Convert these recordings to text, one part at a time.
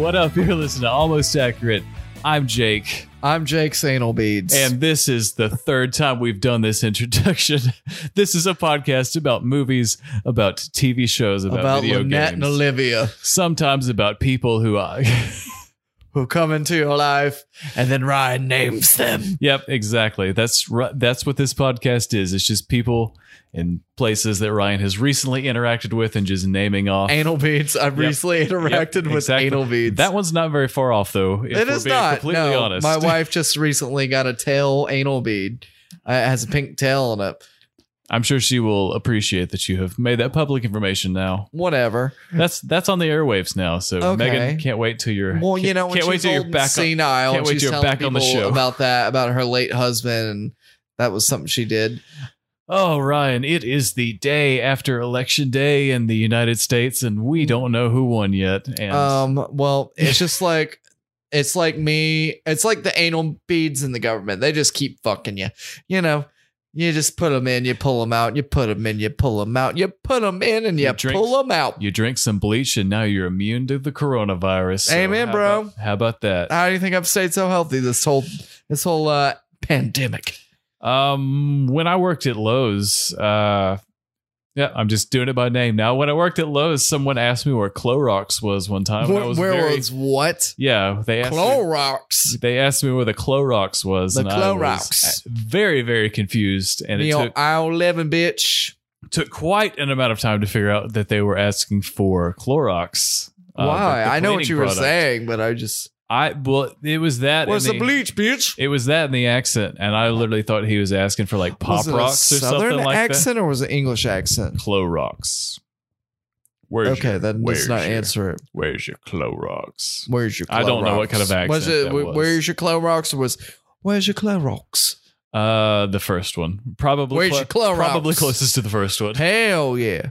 What up? You're listening to Almost Accurate. I'm Jake, I'm Jake Anal Beads. and this is the third time we've done this introduction. This is a podcast about movies, about TV shows, about, about video Lynette games, and Olivia sometimes about people who. Uh, who come into your life and then Ryan names them. yep, exactly. That's that's what this podcast is. It's just people in places that Ryan has recently interacted with and just naming off. Anal beads. I've Yep. recently interacted Yep, with exactly. anal beads. That one's not very far off, though. If it is being not. completely no, honest. my wife just recently got a tail anal bead. Uh, it has a pink tail on it. I'm sure she will appreciate that you have made that public information now. Whatever. That's that's on the airwaves now. So Okay. Megan can't wait till you're Well, you know, can't wait till you're back on, senile, can't wait till you're back on the show. about that, about her late husband, and that was something she did. Oh, Ryan, it is the day after election day in the United States, and we don't know who won yet. And Um, well, it's just like it's like me. It's like the anal beads in the government. They just keep fucking you. You know, you just put them in, you pull them out, you put them in, you pull them out, you put them in, and you, You drink- pull them out. you drink some bleach, and now you're immune to the coronavirus. So Amen, how bro. about- how about that? How do you think I've stayed so healthy this whole this whole uh pandemic? Um, when I worked at Lowe's, uh, yeah, I'm just doing it by name now. When I worked at Lowe's, someone asked me where Clorox was one time. Where, was where very- was what? Yeah, they asked me, Clorox. they asked me where the Clorox was, The and I was Clorox. very, very confused. And it took aisle eleven, bitch. took quite an amount of time to figure out that they were asking for Clorox. uh, Why? the I know what you were saying, but I just I well, it was that. where's and the bleach, bitch? It was that in the accent, and I literally thought he was asking for like pop was it rocks a or southern something like accent or was it English accent? that. Clorox. Where's okay, your, that does where's not your- answer it. Where's your Clorox? Where's your? Clorox? I don't know what kind of accent Was it? that was. Where's your Clorox? Or was Where's your Clorox? Uh, the first one, probably. Where's your Clorox? Probably closest to the first one. Hell yeah!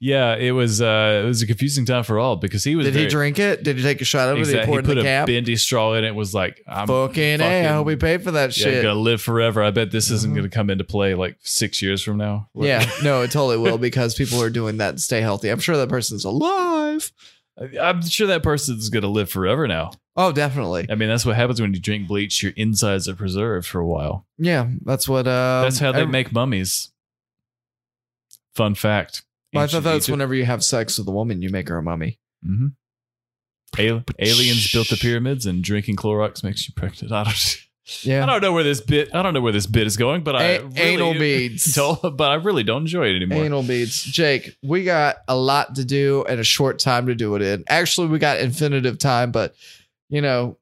Yeah, it was. Uh, it was a confusing time for all because he was. Did he drink it? Did he take a shot of it? Did he pour he it in put the a cap? bendy straw in it. Was like, I'm Fucking a! I hope we paid for that Yeah, shit. gonna live forever. I bet this isn't Mhm. gonna come into play like six years from now. yeah, no, it totally will because people are doing that to stay healthy. I'm sure that person's alive. I'm sure that person's gonna live forever now. Oh, definitely. I mean, that's what happens when you drink bleach. Your insides are preserved for a while. Yeah, that's what. Um, That's how they ev- make mummies. Fun fact. I thought that's whenever you have sex with a woman, you make her a mummy. hmm aliens built the pyramids, and drinking Clorox makes you pregnant. I don't. Yeah, I don't know where this bit. I don't know where this bit is going, but I A- really, anal beads. don't- but I really don't enjoy it anymore. Anal beads. Jake, we got a lot to do and a short time to do it in. Actually, we got infinitive time, but you know,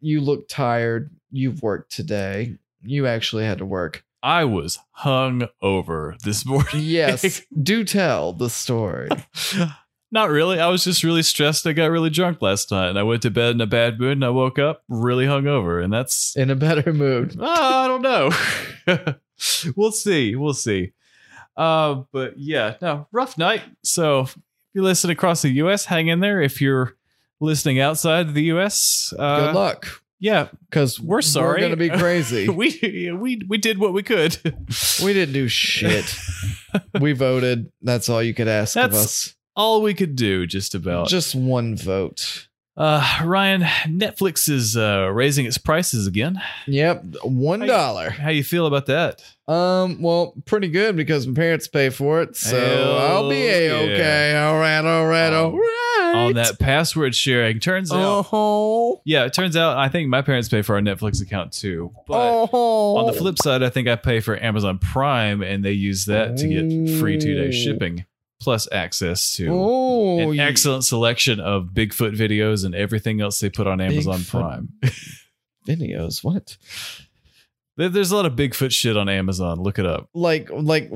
you look tired. You've worked today. You actually had to work. I was hung over this morning. Yes. do tell the story. Not really. I was just really stressed. I got really drunk last night, and I went to bed in a bad mood, and I woke up really hungover, and that's In a better mood. Ah, I don't know. we'll see. We'll see. Uh, but yeah, no, rough night. So if you listen across the U.S., hang in there. If you're listening outside the U.S., uh, Good luck. Yeah, Because we're sorry. We're gonna be crazy. we we we did what we could. we didn't do shit. we voted. That's all you could ask of That's us. all we could do. Just about. Just one vote. uh, Ryan, Netflix is uh, raising its prices again. Yep, one dollar. How you feel about that? Um, well, pretty good because my parents pay for it, so Hell I'll be a okay. All right, all right, all right. On that password sharing. Turns out, Oh. yeah, it turns out I think my parents pay for our Netflix account too. But oh. on the flip side, I think I pay for Amazon Prime, and they use that to get free two day shipping plus access to Oh, an you- excellent selection of Bigfoot videos and everything else they put on Amazon Bigfoot. Prime. videos. What? There's a lot of Bigfoot shit on Amazon. Look it up. Like, like,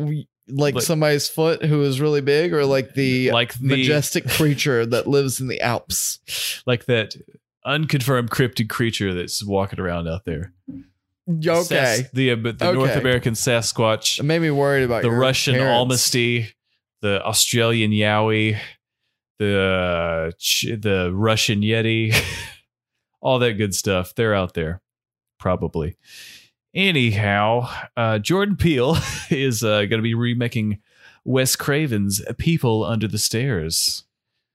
like, Like- somebody's foot who is really big, or like the Like the majestic creature that lives in the Alps. like that unconfirmed cryptid creature that's walking around out there. Okay, Sas- the uh, the Okay. North American Sasquatch, it made me worried about the Russian parents. Almasty, the Australian Yowie, the uh, ch- the Russian Yeti, all that good stuff. They're out there, probably. Anyhow, uh, Jordan Peele is uh, going to be remaking Wes Craven's People Under the Stairs.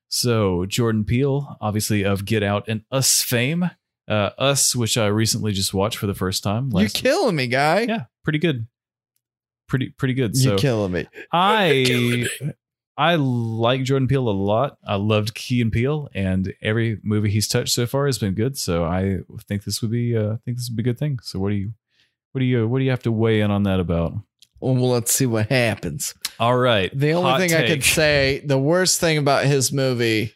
So Jordan Peele, obviously of Get Out and Us fame, uh, Us, which I recently just watched for the first time. You're killing me, guy. yeah, pretty good. Pretty pretty good. You So killing me. I I like Jordan Peele a lot. I loved Key and Peele, and every movie he's touched so far has been good. So I think this would be uh, I think this would be a good thing. So what do you what do you what do you have to weigh in on that about? Well, let's see what happens. All right. The only hot thing I could say, the worst thing about his movie,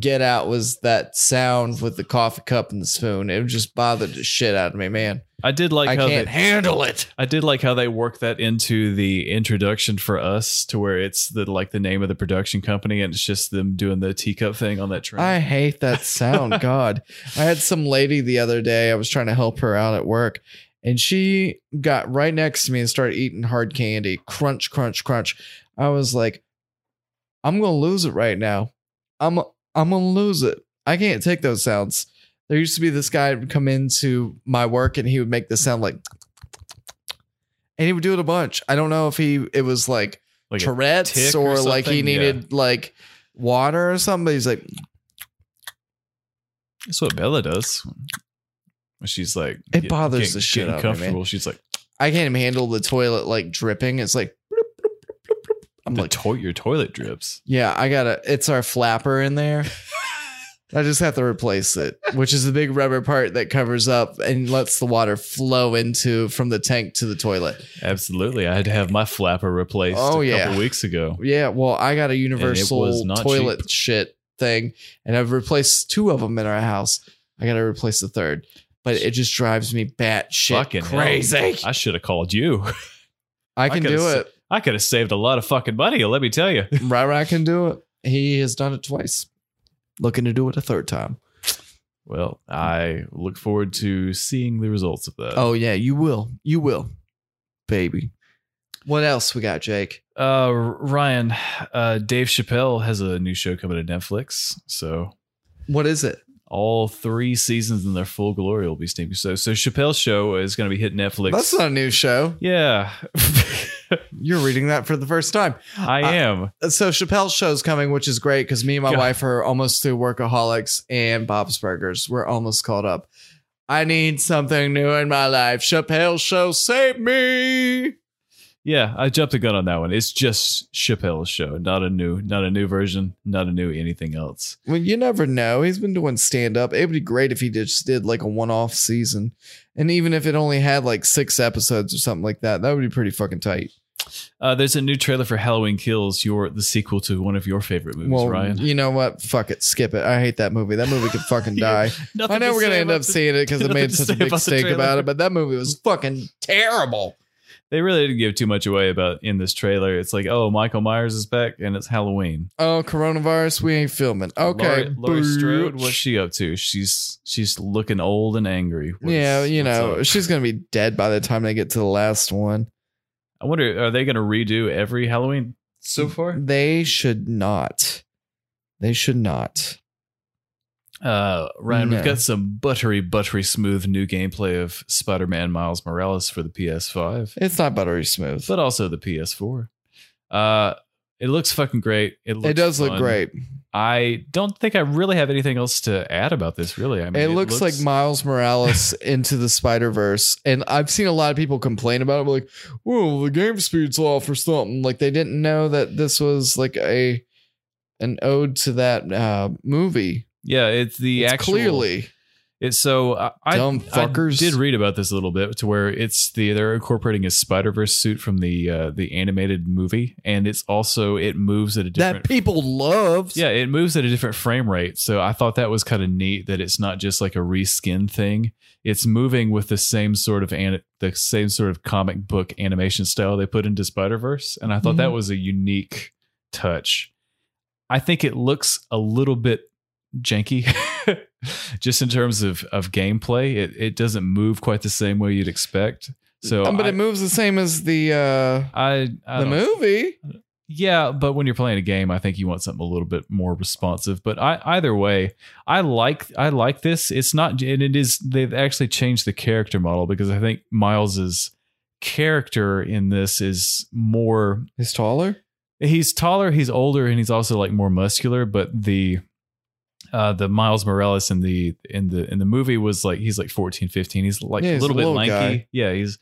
Get Out, was that sound with the coffee cup and the spoon. It just bothered the shit out of me, man. I did like I how can't they, handle it. I did like how they worked that into the introduction for us to where it's the like the name of the production company and it's just them doing the teacup thing on that train. I hate that sound. God, I had some lady the other day. I was trying to help her out at work, and she got right next to me and started eating hard candy. Crunch, crunch, crunch. I was like, I'm gonna lose it right now. I'm I'm gonna lose it. I can't take those sounds. There used to be this guy would come into my work and he would make the sound like, and he would do it a bunch. I don't know if he it was like like Tourette's or, or like he something? Yeah. needed like water or something. But he's like, That's what Bella does. She's like, It bothers the shit out of me, man. She's like, I can't even handle the toilet like dripping. It's like, bloop, bloop, bloop, bloop, bloop. I'm like, to- your toilet drips. yeah, I gotta. It's our flapper in there. I just have to replace it, which is the big rubber part that covers up and lets the water flow into from the tank to the toilet. Absolutely, I had to have my flapper replaced Oh, a yeah. couple weeks ago. Yeah, well, I got a universal toilet cheap. shit thing, and I've replaced two of them in our house. I gotta replace the third, but it just drives me batshit Fucking hell. crazy. I should have called you. I can could've do it. I could have saved a lot of fucking money. Let me tell you. Ryrak can do it. He has done it twice. Looking to do it a third time. Well, I look forward to seeing the results of that. Oh yeah, you will. You will, baby. What else we got, Jake? uh, Ryan, uh, Dave Chappelle has a new show coming to Netflix. So What is it? All three seasons in their full glory will be streaming. So, so Chappelle's show is going to be hitting Netflix. That's not a new show. yeah, You're reading that for the first time. I Uh, am. So Chappelle's Show is coming, which is great because me and my God. wife are almost through Workaholics and Bob's Burgers. We're almost caught up. I need something new in my life. Chappelle's show, save me. Yeah, I jumped the gun on that one. It's just Chappelle's show, not a new, not a new version, not a new anything else. Well, you never know. He's been doing stand up. It would be great if he just did like a one off season. And even if it only had like six episodes or something like that, that would be pretty fucking tight. Uh, there's a new trailer for Halloween Kills, your the sequel to one of your favorite movies, well, Ryan. you know what? Fuck it. Skip it. I hate that movie. That movie could fucking die. I know we're gonna end up the- seeing it because I made such a big stink about it, but that movie was fucking terrible. They really didn't give too much away about in this trailer. It's like, oh, Michael Myers is back and it's Halloween. Oh, coronavirus, we ain't filming. Okay. Laurie, Laurie Strode, what's she up to? She's she's looking old and angry. What's- yeah, you know, up? she's going to be dead by the time they get to the last one. I wonder, are they going to redo every Halloween so far? They should not. They should not. Uh, Ryan, No. we've got some buttery, buttery smooth new gameplay of Spider-Man Miles Morales for the PS5, It's not buttery smooth. but also the PS4. Uh, it looks fucking great. It looks it does look great. I don't think I really have anything else to add about this. Really, I mean, it, looks, like Miles Morales into the Spider Verse, and I've seen a lot of people complain about it, like, "Well, the game speed's off or something." Like they didn't know that this was like a an ode to that uh, movie. Yeah, it's the it's actual. clearly It's so I, I- Dumb I fuckers. did read about this a little bit to where it's the they're incorporating a Spider Verse suit from the uh, the animated movie, and it's also it moves at a different. that people love. yeah, it moves at a different frame rate. So I thought that was kind of neat that it's not just like a reskin thing. It's moving with the same sort of an, the same sort of comic book animation style they put into Spider Verse, and I thought that Mhm. was a unique touch. I think it looks a little bit janky, just in terms of of gameplay. It it doesn't move quite the same way you'd expect. So, Um, but I, it moves the same as the uh, I, I the movie. yeah, but when you're playing a game, I think you want something a little bit more responsive. But I, either way, I like I like this. It's not, and it is. They've actually changed the character model because I think Miles's character in this is more. He's taller. He's taller, he's older, and he's also like more muscular. But the uh the Miles Morales in the in the in the movie was like he's like 14, 15. He's like Yeah, a little a bit lanky. guy. Yeah, he's.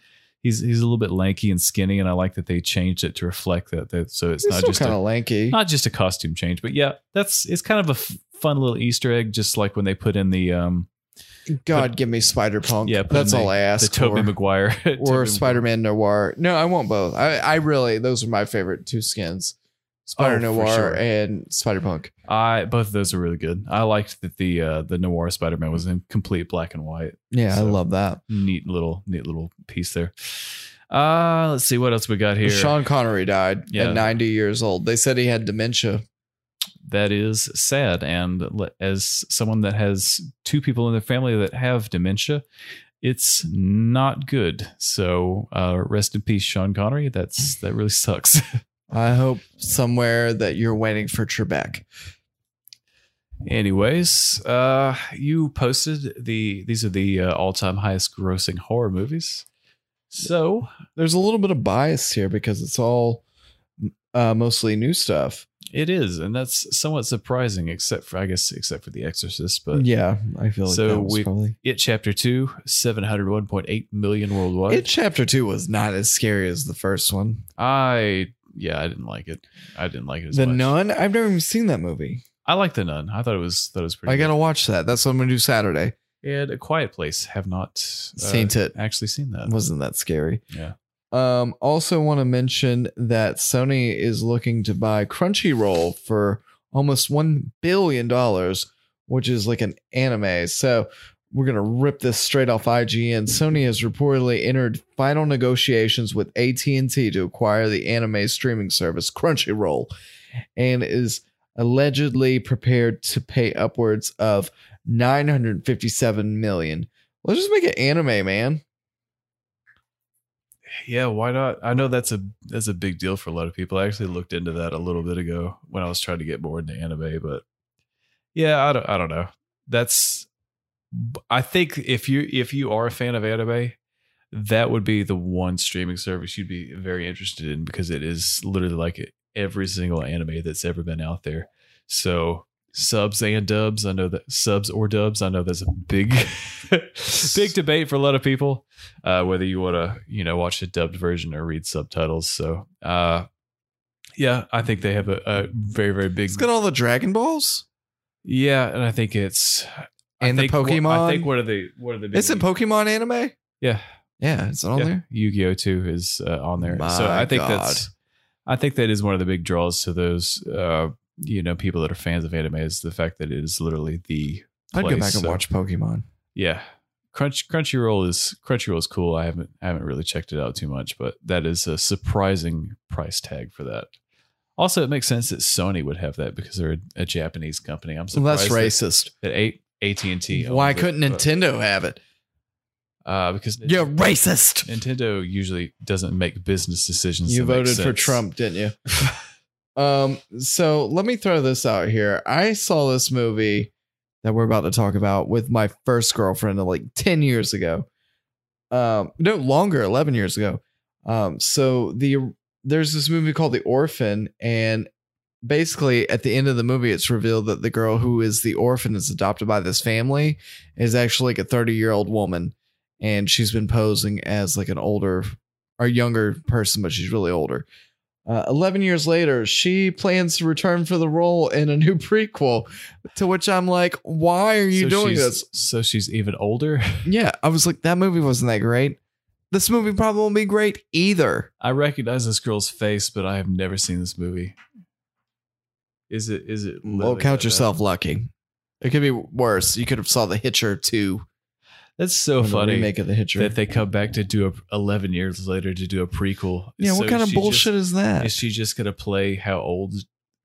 He's, he's a little bit lanky and skinny, and I like that they changed it to reflect that. that so it's He's not just a- kind of lanky. not just a costume change, but yeah, that's it's kind of a f- fun little Easter egg, just like when they put in the um God, give me Spider Punk. yeah, that's the, all I ask. the Tobey. Maguire or Spider Man Noir. No, I want both. I, I really those are my favorite two skins. Spider Oh, for Noir sure. and Spider Punk. I both of those are really good. I liked that the uh the Noir Spider Man was in complete black and white. Yeah, I love that. Neat little neat little piece there. Uh let's see what else we got here. Sean Connery died Yeah. at 90 years old. They said he had dementia. that is sad, and as someone that has two people in their family that have dementia. It's not good. So, uh, rest in peace, Sean Connery. That's that really sucks. I hope somewhere that you're waiting for Trebek. Anyways, uh, you posted the these are the uh, all time highest grossing horror movies. So There's a little bit of bias here because it's all uh, mostly new stuff. it is, and that's somewhat surprising, except for I guess except for The Exorcist. But yeah, I feel like So we- probably. it chapter two, seven hundred one point eight million worldwide. It chapter two was not as scary as the first one. I yeah, I didn't like it. I didn't like it as the much. Nun. I've never even seen that movie. I like the Nun. I thought it was thought it was pretty. I good. gotta watch that. That's what I'm gonna do Saturday. And A Quiet Place. Have not uh, Seen it. Actually seen that. Wasn't that scary? yeah. Um, also want to mention that Sony is looking to buy Crunchyroll for almost one billion dollars, which is like an anime. So we're gonna rip this straight off IGN. Sony has reportedly entered final negotiations with AT&T to acquire the anime streaming service Crunchyroll, and is allegedly prepared to pay upwards of 957 million. Let's just make it anime, man. Yeah, why not? I know that's a that's a big deal for a lot of people. I actually looked into that a little bit ago when I was trying to get more into anime, but yeah, I don't I don't know. That's I think if you if you are a fan of anime, that would be the one streaming service you'd be very interested in because it is literally like every single anime that's ever been out there. So subs and dubs, I know that subs or dubs, I know that's a big big debate for a lot of people uh, whether you want to you know watch the dubbed version or read subtitles. So uh, yeah, I think they have a, a very very big It's got all the Dragon Balls. yeah, and I think it's And the think one- I think what are the what are the big It's a Pokemon anime. yeah Yeah, it's on yeah. there. Yu-Gi-Oh two is uh, on there. so I think God. that's I think that is one of the big draws to those uh, you know people that are fans of anime is the fact that it is literally the I'd go place. back and So, watch Pokemon. yeah crunch crunchyroll is crunchyroll is cool i haven't I haven't really checked it out too much but that is a surprising price tag for that also it makes sense that sony would have that because they're a, a japanese company i'm Well, surprised that's that, racist. that A- at&t Why it, couldn't but- Nintendo have it? uh because You're racist. nintendo usually doesn't make business decisions You voted for. Trump, didn't you? um. So let me throw this out here. I saw this movie that we're about to talk about with my first girlfriend like ten years ago. Um. No longer, eleven years ago. Um. So the there's this movie called The Orphan, and basically at the end of the movie it's revealed that the girl who is the orphan is adopted by this family is actually like a 30 year old woman and she's been posing as like an older or younger person but she's really older Uh, 11 years later, she plans to return for the role in a new prequel. To which I'm like, why are you So doing this? So she's even older. Yeah, I was like, that movie wasn't that great. This movie probably won't be great either. I recognize this girl's face, but I have never seen this movie. Is it? Is it? Well, count that yourself lucky. It could be worse. You could have saw The Hitcher too. That's so funny remake of The Hitcher. that they come back to do a 11 years later to do a prequel. yeah, what kind of bullshit just- is that? Is she just gonna play how old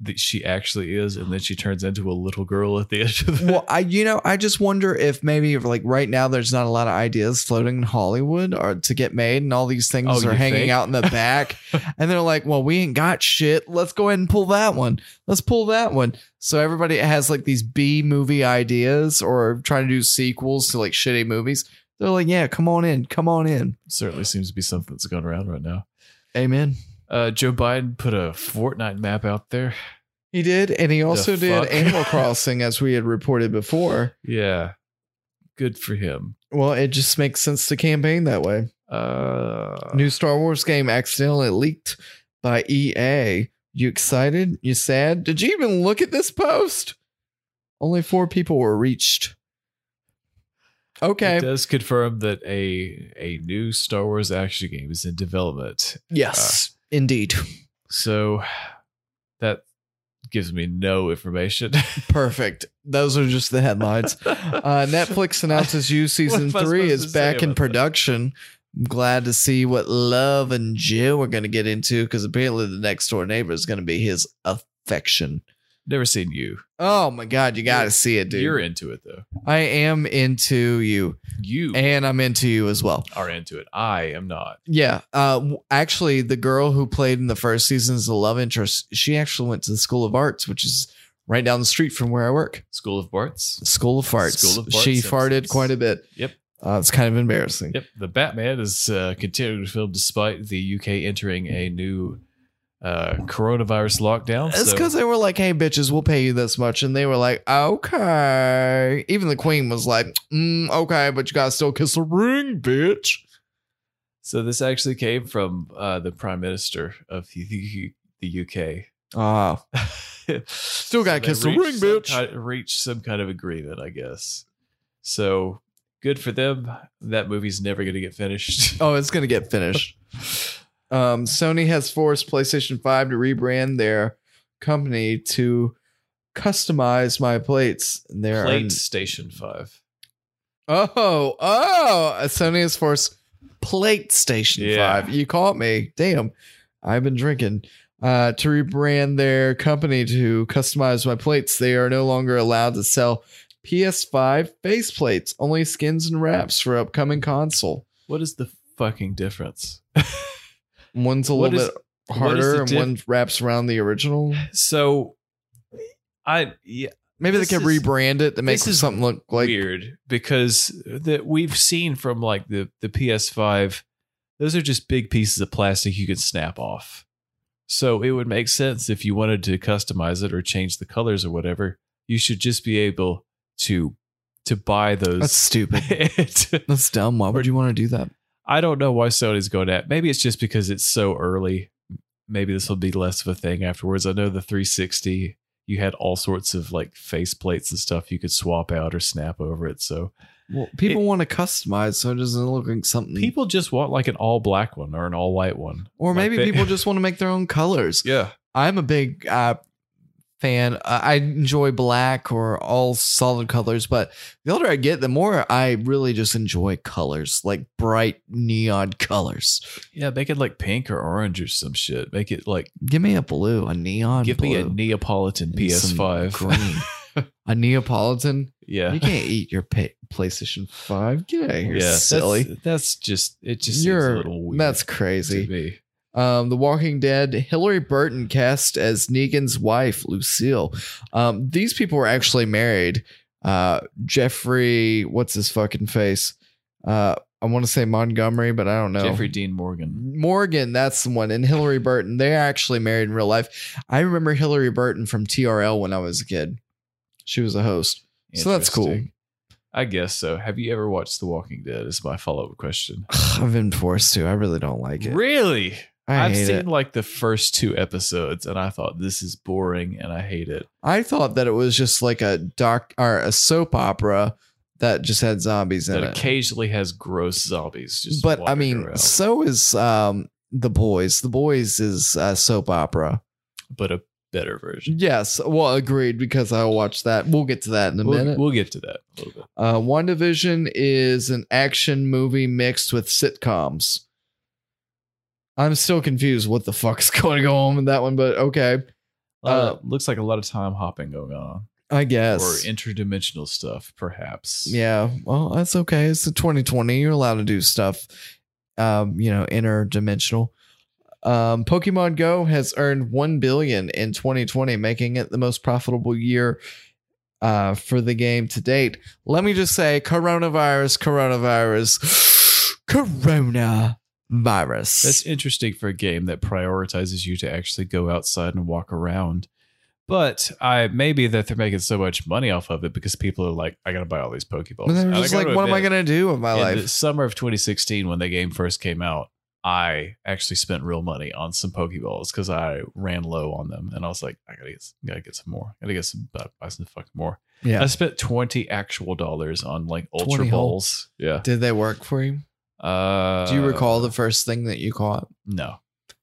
that she actually is, and then she turns into a little girl at the end of the? well, I you know, I just wonder if maybe like right now there's not a lot of ideas floating in Hollywood or to get made, and all these things Oh, are hanging think? out in the back, and they're like, "Well, we ain't got shit. Let's go ahead and pull that one. Let's pull that one." So everybody has like these B movie ideas or trying to do sequels to like shitty movies. They're like, "Yeah, come on in, come on in." Certainly seems to be something that's going around right now. Amen. Uh, Joe Biden put a Fortnite map out there. He did, and he also did? Animal Crossing, as we had reported before. Yeah, good for him. Well, it just makes sense to campaign that way. Uh, New Star Wars game accidentally leaked by EA. You excited? You sad? Did you even look at this post? Only four people were reached. Okay. It does confirm that a a new Star Wars action game is in development. Yes, indeed. So that gives me no information. Perfect. Those are just the headlines. Uh, Netflix announces You season What am I three is back in production. I'm glad to see what Love and Jill are going to get into because apparently the next door neighbor is going to be his affection. Never seen you. Oh my God, you got to see it, dude. You're into it though. I am into you, You and I'm into you as well. are into it. I am not. Yeah. Uh, w- actually, the girl who played in the first season as the love interest, she actually went to the School of Arts, which is right down the street from where I work. School of Barts. School of Farts. School of Farts, she farted quite a bit. Yep. Uh, it's kind of embarrassing. Yep. The Batman is uh, continuing to film despite the UK entering a new uh, coronavirus lockdown. It's so- because they were like, "Hey, bitches, we'll pay you this much," and they were like, "Okay." Even the queen was like, mm, "Okay, but you gotta still kiss the ring, bitch." So this actually came from uh, the Prime Minister of the, the UK. Ah, Still gotta kiss the ring, bitch. reach some kind of agreement, I guess. So good for them. That movie's never going to get finished. oh, it's gonna get finished. Um, Sony has forced PlayStation Five to rebrand their company to customize my plates. There Plate are Station Five. oh oh, Sony has forced Plate Station Yeah. Five. You caught me. Damn, I've been drinking. Uh, to rebrand their company to customize my plates, they are no longer allowed to sell PS5 faceplates, only skins and wraps for upcoming console. What is the fucking difference? One's a What little is- bit harder and one wraps around the original. So, I yeah, Maybe they could is- rebrand it to make something look like weird because that we've seen from like the the PS5, those are just big pieces of plastic you can snap off. So it would make sense if you wanted to customize it or change the colors or whatever. You should just be able to to buy those. that's stupid. That's dumb. Why would you want to do that? Don't know why Sony's going at. Maybe it's just because it's so early. Maybe this will be less of a thing afterwards. I know the 360 you had all sorts of like face plates and stuff you could swap out or snap over it. So Well, people want to customize so it doesn't look like something. people just want like an all black one or an all white one. or Like maybe they- people just want to make their own colors. yeah. I'm a big uh, fan. Uh, I enjoy black or all solid colors, but the older I get, the more I really just enjoy colors, like bright neon colors. Yeah, make it like pink or orange or some shit. Make it like Give me a blue, a neon. give me a Neapolitan PS5. green, a Neapolitan. yeah. You can't eat your pa PlayStation Five. Get out of here, yeah, silly. That's, that's just it. Just seems You're a little weird. that's to crazy. Um, The Walking Dead, Hilarie Burton cast as Negan's wife, Lucille. Um, these people were actually married. Uh, Jeffrey, what's his fucking face? Uh, I want to say Montgomery, but I don't know. Jeffrey Dean Morgan. Morgan, that's the one. And Hilarie Burton, they're actually married in real life. I remember Hilarie Burton from TRL when I was a kid. She was a host. So that's cool. I guess so. Have you ever watched The Walking Dead? Is my follow up question. I've been forced to. I really don't like it. Really? I I've seen it. like the first two episodes, and I thought this is boring, and I hate it. I thought that it was just like a doc or a soap opera that just had zombies in That it. occasionally has gross zombies. Just but I mean, around. so is um the boys. The boys is a soap opera. but a better version. Yes, well, agreed because I'll watch that. We'll get to that in a We'll, minute. we'll get to that a little bit. Uh, WandaVision is an action movie mixed with sitcoms. I'm still confused what the fuck's going on with that one, but okay, Uh, looks like a lot of time hopping going on, I guess. or interdimensional stuff, perhaps. yeah, well, that's okay. It's the 2020. You're allowed to do stuff, um, you know, interdimensional. Um, Pokemon Go has earned one billion in 2020, making it the most profitable year uh, for the game to date. Let me just say, coronavirus, coronavirus, coronavirus. That's interesting for a game that prioritizes you to actually go outside and walk around. But I maybe that they're making so much money off of it because people are like, I gotta buy all these Pokeballs. And they're just like, what am I gonna do with my in life? the summer of 2016 when the game first came out i actually spent real money on some pokeballs because i ran low on them and i was like i gotta get, gotta get some more I gotta get some buy buy some fucking more yeah. i spent 20 actual dollars on like ultra 20 whole? balls yeah Did they work for you? Uh Do you recall the first thing that you caught? no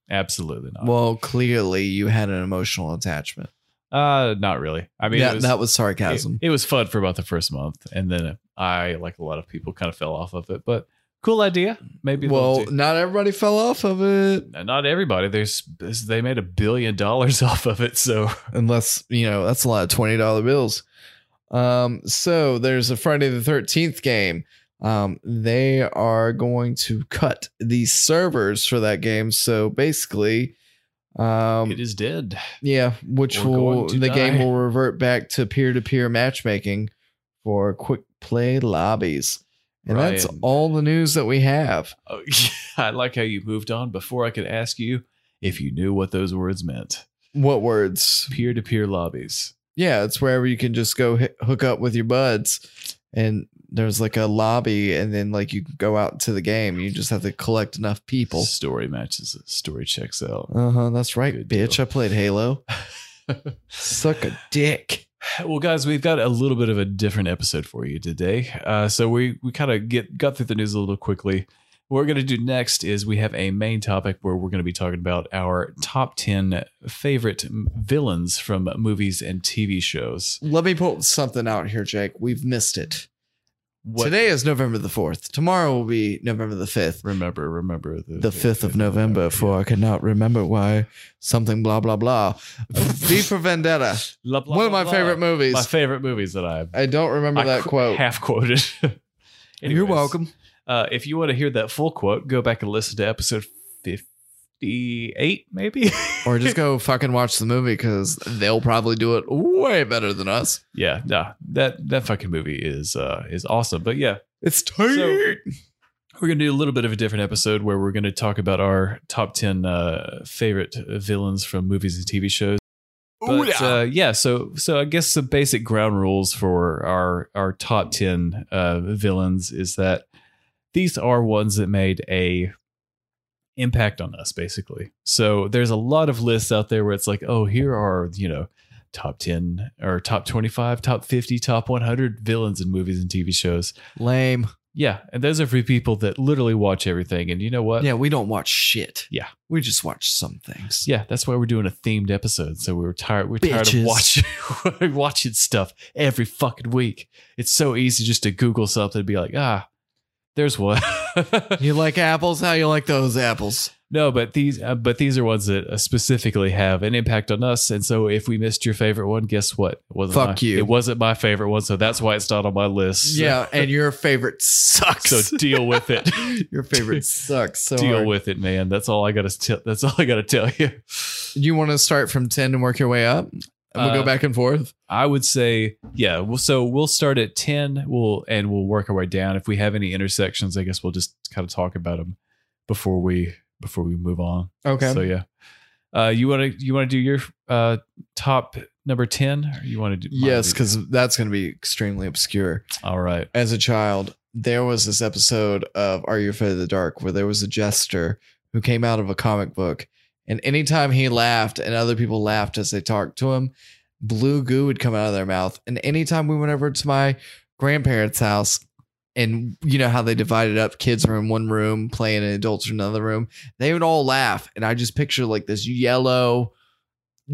absolutely not Well, clearly you had an emotional attachment. uh not really i mean that, it was, that was sarcasm. it was fun for about the first month and then i like a lot of people kind of fell off of it but cool idea maybe well, not everybody fell off of it, not everybody. There's they made a billion dollars off of it, so unless you know that's a lot of twenty dollar bills. Um, so there's a Friday the Thirteenth game. Um, they are going to cut the servers for that game. So basically, um, it is dead. Yeah, which We're will the game will revert back to peer to peer matchmaking for quick play lobbies. And that's all the news that we have. Oh, I like how you moved on before I could ask you if you knew what those words meant. What words? Peer to peer lobbies. Yeah, it's wherever you can just go hit, hook up with your buds, and there's like a lobby, and then like you go out to the game. You just have to collect enough people. Story matches. Story checks out. Uh huh. That's right, Good bitch. deal. I played Halo. Suck a dick. Well, guys, we've got a little bit of a different episode for you today. Uh, so we we kind of get got through the news a little quickly. What we're going to do next is we have a main topic where we're going to be talking about our top ten favorite villains from movies and TV shows. Let me put something out here, Jake. We've missed it. What, Today is November the 4th. Tomorrow will be November the 5th. remember, remember the The 5th of November, for I cannot remember why something blah, blah, blah. V for Vendetta. La- blah, One of my blah. favorite movies. My favorite movies that I I don't remember I that qu- quote. half quoted. You're welcome. Uh, if you want to hear that full quote, go back and listen to episode fifty-eight, maybe. Or just go fucking watch the movie because they'll probably do it way better than us. yeah, nah, that that fucking movie is uh is awesome. But yeah, It's tight. So- we're gonna do a little bit of a different episode where we're gonna talk about our top ten uh, favorite villains from movies and TV shows. But uh, yeah, so so I guess the basic ground rules for our our top ten uh, villains is that these are ones that made a impact on us, basically. So there's a lot of lists out there where it's like, oh, here are you know top ten or top twenty five, top fifty, top one hundred villains in movies and TV shows. Lame. Yeah, and those are for people that literally watch everything. And you know what? Yeah, we don't watch shit. Yeah. We just watch some things. Yeah, that's why we're doing a themed episode. So we were tired. We're tired of watching watching stuff every fucking week. It's so easy just to Google something and be like, ah, there's one. You like apples? How you like those apples? no, but these, uh, but these are ones that uh, specifically have an impact on us. And so if we missed your favorite one, guess what? It wasn't Fuck my- you. It wasn't my favorite one, so that's why it's not on my list. Yeah, and your favorite sucks. So deal with it. your favorite sucks. So deal hard. with it, man. That's all I got to tell. That's all I got to tell you. You want to start from 10 and work your way up? And we'll Uh, go back and forth. I would say, yeah. Well, so we'll start at ten. We'll and we'll work our way down. If we have any intersections, I guess we'll just kind of talk about them before we before we move on. Okay. So yeah, uh, you want to you want to do your uh, top number ten, or you want to do? yes, because that's going to be extremely obscure. all right. As a child, there was this episode of Are You Afraid of the Dark where there was a jester who came out of a comic book. And anytime he laughed and other people laughed as they talked to him, blue goo would come out of their mouth. And anytime we went over to my grandparents' house, and you know how they divided up kids were in one room playing and adults in another room, they would all laugh. And I just picture like this yellow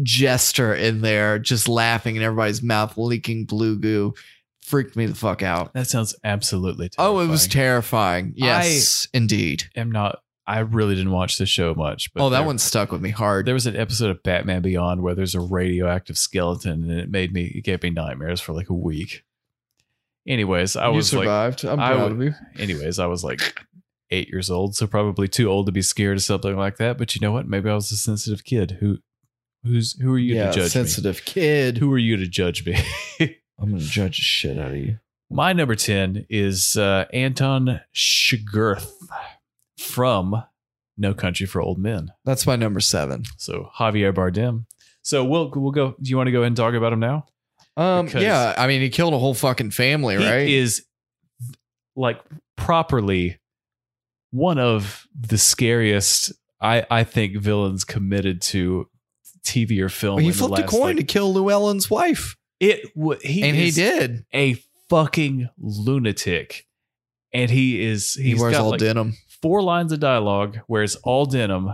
jester in there just laughing and everybody's mouth leaking blue goo. Freaked me the fuck out. That sounds absolutely Oh, it was terrifying. terrifying. Yes, indeed. am not I really didn't watch the show much, but oh, that there- one stuck with me hard. There was an episode of Batman Beyond where there's a radioactive skeleton, and it made me it gave me nightmares for like a week. Anyways, I you was like, survived. I'm proud would- of you. anyways, I was like eight years old, so probably too old to be scared of something like that. But you know what? Maybe I was a sensitive kid. Who, who's who are you Yeah, to judge sensitive kid. Who are you to judge me? I'm gonna judge the shit out of you. My number 10 is uh, Anton Chigurh from No Country for Old Men. That's my number seven. So Javier Bardem. So we'll we'll go. Do you want to go ahead and talk about him now? Um, Because- yeah, I mean, he killed a whole fucking family, He right? is like properly one of the scariest. I I think villains committed to TV or film. Well, he flipped a coin to kill Llewelyn's wife, it. He and he did. a fucking lunatic, and he is. He wears all like denim, four lines of dialogue, wears all denim,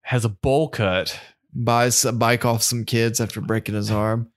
has a bowl cut. buys a bike off some kids after breaking his arm,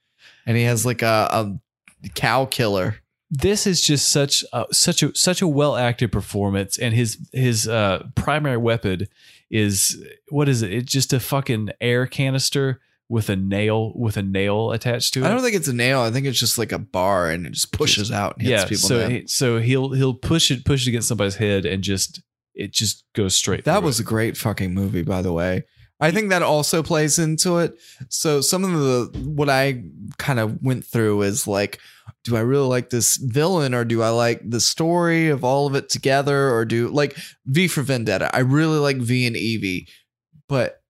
and he has like a, a cow killer. This is just such a, such a such a well acted performance, and his his uh, primary weapon is what is it? It's just a fucking air canister with a nail with a nail attached to it. I don't think it's a nail. I think it's just like a bar, and it just pushes out and hits yeah, people. so he, so he'll he'll push it push it against somebody's head and just it just goes straight. That was it. a great fucking movie, by the way. I think that also plays into it. So some of the what I kind of went through is like, do I really like this villain or do I like the story of all of it together or do like V for Vendetta? I really like V and Evey, but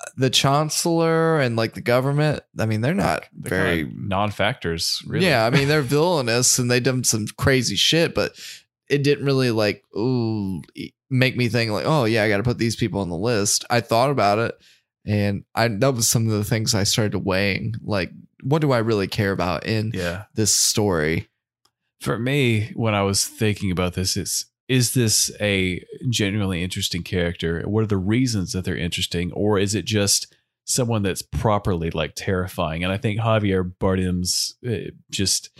uh, the Chancellor and like the government, I mean, they're not They're very kinda non-factors. Really. yeah, I mean they're villainous and they done some crazy shit, but it didn't really like ooh make me think like, oh yeah, I got to put these people on the list. I thought about it, and I that was some of the things I started weighing. Like, what do I really care about in yeah. this story? For me, when I was thinking about this, it's is this a genuinely interesting character? What are the reasons that they're interesting, or is it just someone that's properly like terrifying? And I think Javier Bardem's uh, just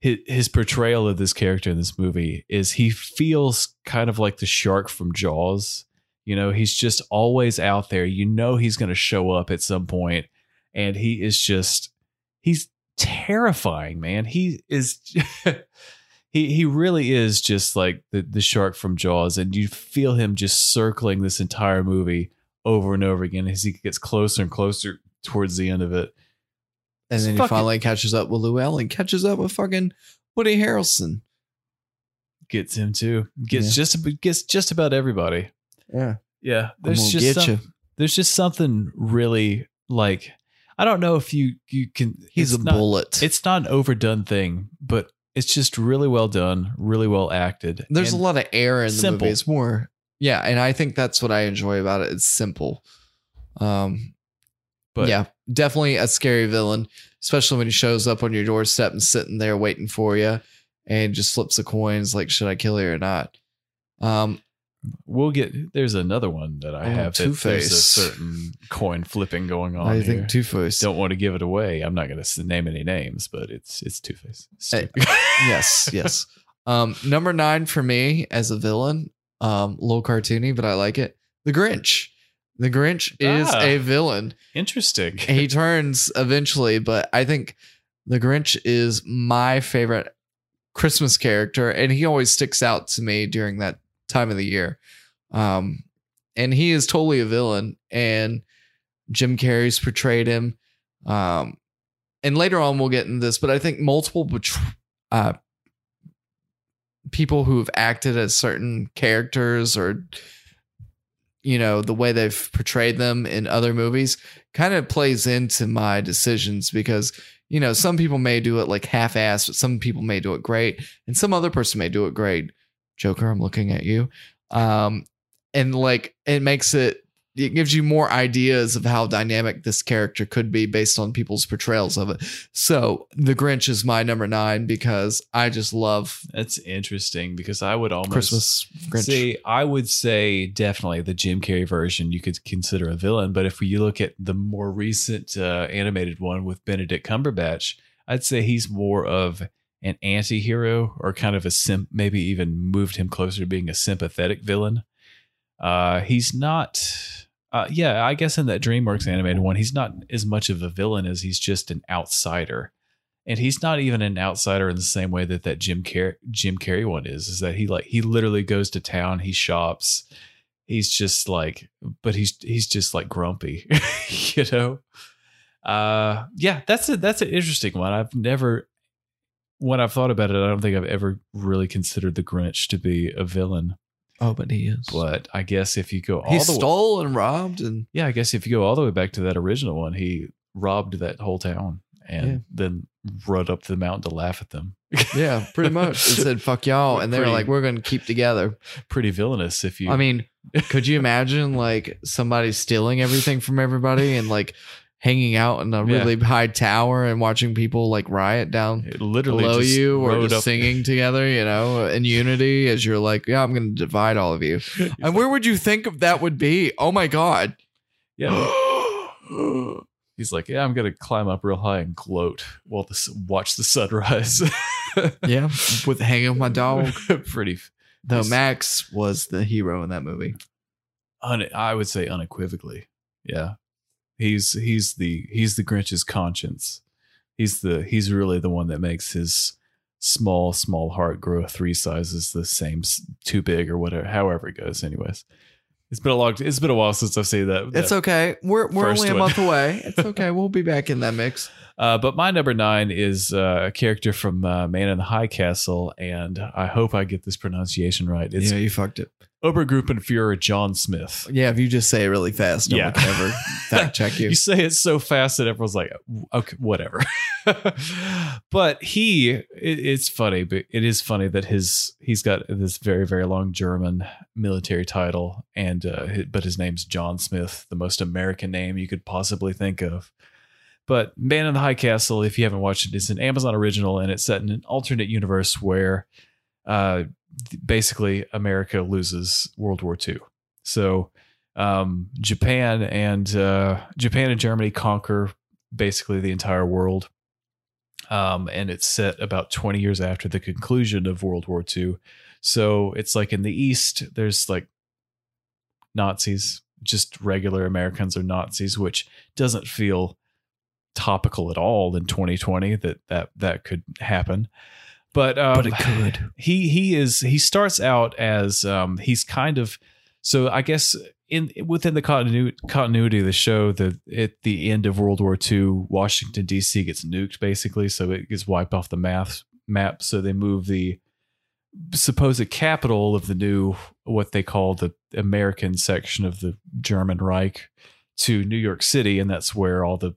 his, portrayal of this character in this movie is he feels kind of like the shark from Jaws. You know, he's just always out there. You know, he's going to show up at some point, and he is just he's terrifying, man. He is he he really is just like the the shark from Jaws, and you feel him just circling this entire movie over and over again as he gets closer and closer towards the end of it. And then he fucking- finally catches up with Llewelyn, catches up with fucking Woody Harrelson. Gets him too. Gets Yeah. just gets just about everybody. Yeah, Yeah, there's gonna just get some- there's just something really like I don't know if you you can. He's it's a not- bullet. It's not an overdone thing, but it's just really well done, really well acted. There's a lot of air in the simple. movie. It's more, yeah, and I think that's what I enjoy about it. It's simple. Um, but yeah, definitely a scary villain, especially when he shows up on your doorstep and sitting there waiting for you, and just flips the coins like, should I kill you or not? Um, we'll get. There's another one that I Oh, have. that There's a certain coin flipping going on. I here. think Two Face. Don't want to give it away. I'm not going to name any names, but it's it's Two Face. Hey, yes, yes. Um, number nine for me as a villain, um, a little cartoony, but I like it. The Grinch. The Grinch is Ah. a villain. Interesting. he turns eventually, but I think the Grinch is my favorite Christmas character, and he always sticks out to me during that time of the year. Um, and he is totally a villain, and Jim Carrey's portrayed him. Um, and later on, we'll get into this, but I think multiple betr- uh, people who have acted as certain characters or you know the way they've portrayed them in other movies kind of plays into my decisions because you know some people may do it like half-assed but some people may do it great and some other person may do it great. Joker i'm looking at you. Um and like it makes it it gives you more ideas of how dynamic this character could be based on people's portrayals of it. So the Grinch is my number nine because I just love That's interesting because I would almost Christmas Grinch. See, I would say definitely the Jim Carrey version you could consider a villain, but if you look at the more recent uh, animated one with Benedict Cumberbatch, I'd say he's more of an anti-hero or kind of a sim maybe even moved him closer to being a sympathetic villain. Uh he's not uh yeah, I guess in that DreamWorks animated one, he's not as much of a villain as he's just an outsider. And he's not even an outsider in the same way that that Jim Carrey Jim Carrey one is. Is that he like he literally goes to town, he shops, he's just like, but he's he's just like grumpy, you know. Uh, yeah, that's a that's an interesting one. I've never, when I've thought about it, I don't think I've ever really considered the Grinch to be a villain. Oh, but he is. But I guess if you go all he the way, stole and robbed and yeah, I guess if you go all the way back to that original one, he robbed that whole town and Yeah. then rode up to the mountain to laugh at them. yeah, pretty much. He said "fuck y'all," and they were like, "We're gonna keep together." Pretty villainous if you. I mean, could you imagine like somebody stealing everything from everybody and like hanging out in a Yeah. really high tower and watching people like riot down it literally below you or just up- singing together, you know, in unity as you're like, yeah, I'm going to divide all of you. And where would you think of that would be? Oh my God. Yeah. He's like, yeah, I'm gonna climb up real high and gloat while this watch the sunrise. yeah. With hanging my dog. Pretty. Though Max was the hero in that movie. Un- I would say unequivocally. Yeah, he's he's the he's the Grinch's conscience. He's the he's really the one that makes his small small heart grow three sizes the same too big or whatever. However it goes. Anyways, it's been a long. It's been a while since I've seen that. It's that- okay. We're, we're only a one. month away. It's okay. We'll be back in that mix. Uh, but my number nine is uh, a character from uh, Man in the High Castle, and I hope I get this pronunciation right. It's yeah, you fucked it. Obergruppenführer John Smith. Yeah, if you just say it really fast, no Yeah. one can ever fact check you. You say it so fast that everyone's like, okay, whatever. but he, it, it's funny, but it is funny that his he's got this very very long German military title, and uh, but his name's John Smith, the most American name you could possibly think of. But Man in the High Castle, if you haven't watched it, it's an Amazon original, and it's set in an alternate universe where, uh, basically America loses World War II. So um, Japan and uh, Japan and Germany conquer basically the entire world. Um, and it's set about 20 years after the conclusion of World War II. So it's like in the East, there's like Nazis, just regular Americans are Nazis, which doesn't feel topical at all in 2020 that that that could happen. But um, But it could. he he is he starts out as um he's kind of so I guess in within the continu- continuity of the show the at the end of World War II Washington DC gets nuked basically so it gets wiped off the map map so they move the supposed capital of the new what they call the American section of the German Reich to New York City and that's where all the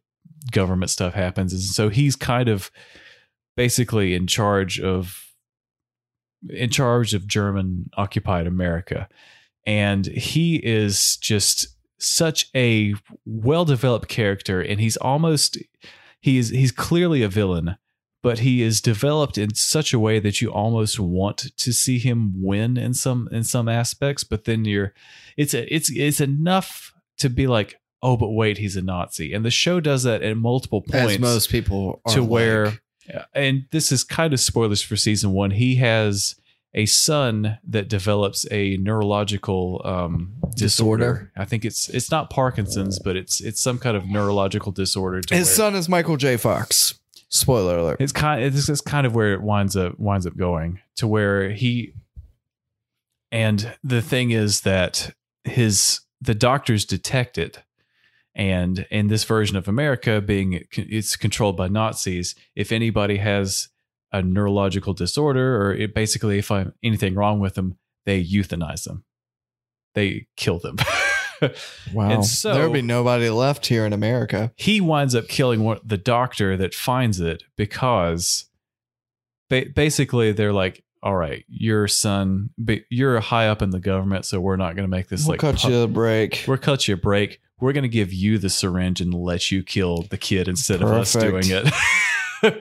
government stuff happens and so he's kind of basically in charge of in charge of German occupied America. And he is just such a well developed character and he's almost he is he's clearly a villain, but he is developed in such a way that you almost want to see him win in some in some aspects, but then you're it's a, it's it's enough to be like, oh, but wait, he's a Nazi. And the show does that at multiple points As most people are to where and this is kind of spoilers for season one he has a son that develops a neurological um, disorder. Disorder? I think it's it's not Parkinson's, but it's it's some kind of neurological disorder. To his where- son is Michael J. Fox. Spoiler alert. it's kind this is kind of where it winds up winds up going to where he and the thing is that his the doctors detect it and in this version of america being it's controlled by nazis if anybody has a neurological disorder or it basically if I, anything wrong with them they euthanize them they kill them Wow. And so- there'll be nobody left here in America. he winds up killing the doctor that finds it because ba- basically they're like, all right, your son, but you're high up in the government, so we're not going to make this we'll like cut you a break. We're cut you a break. We're going to give you the syringe and let you kill the kid instead of us doing it.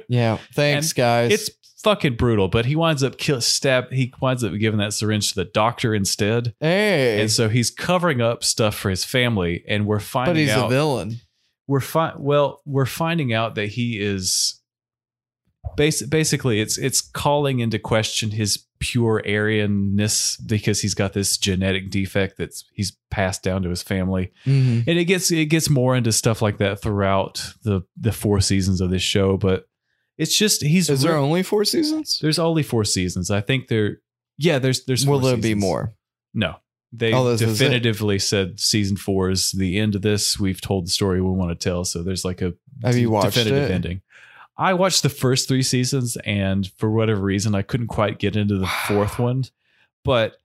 Yeah. Thanks, And guys. it's fucking brutal, but he winds up kill stab. He winds up giving that syringe to the doctor instead, hey, and so he's covering up stuff for his family. And we're finding but he's out a villain. we're fi- well we're finding out that he is bas- basically it's it's calling into question his pure aryanness because he's got this genetic defect that's he's passed down to his family Mhm. and it gets it gets more into stuff like that throughout the the four seasons of this show but it's just he's Is there re- only four seasons? there's only four seasons i think there yeah there's there's Will there be more? no they Oh, this is it. definitively said season four is the end of this. We've told the story we want to tell, so there's like a Have you watched definitive it? ending. I watched the first three seasons, and for whatever reason, I couldn't quite get into the fourth one. But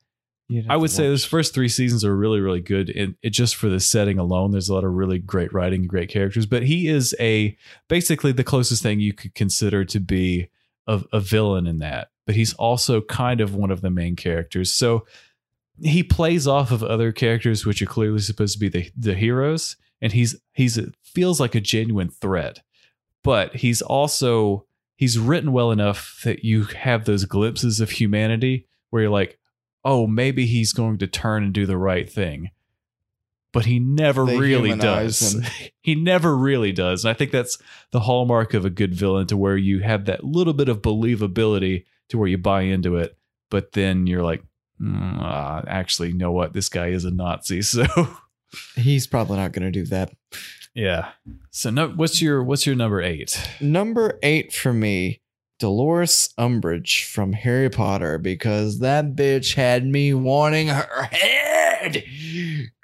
I would say those first three seasons are really, really good. And it just for the setting alone, there's a lot of really great writing, great characters. But he is a basically the closest thing you could consider to be a, a villain in that. But he's also kind of one of the main characters. So he plays off of other characters, which are clearly supposed to be the the heroes, and he's he's feels like a genuine threat. But he's also he's written well enough that you have those glimpses of humanity where you're like, oh, maybe he's going to turn and do the right thing. But he never They really does. him. he never really does. And I think that's the hallmark of a good villain to where you have that little bit of believability to where you buy into it, but then you're like, mm, uh, actually, you know what? This guy is a Nazi. So He's probably not going to do that. Yeah. So no, what's your what's your number eight? Number eight for me, Dolores Umbridge from Harry Potter, because that bitch had me wanting her head.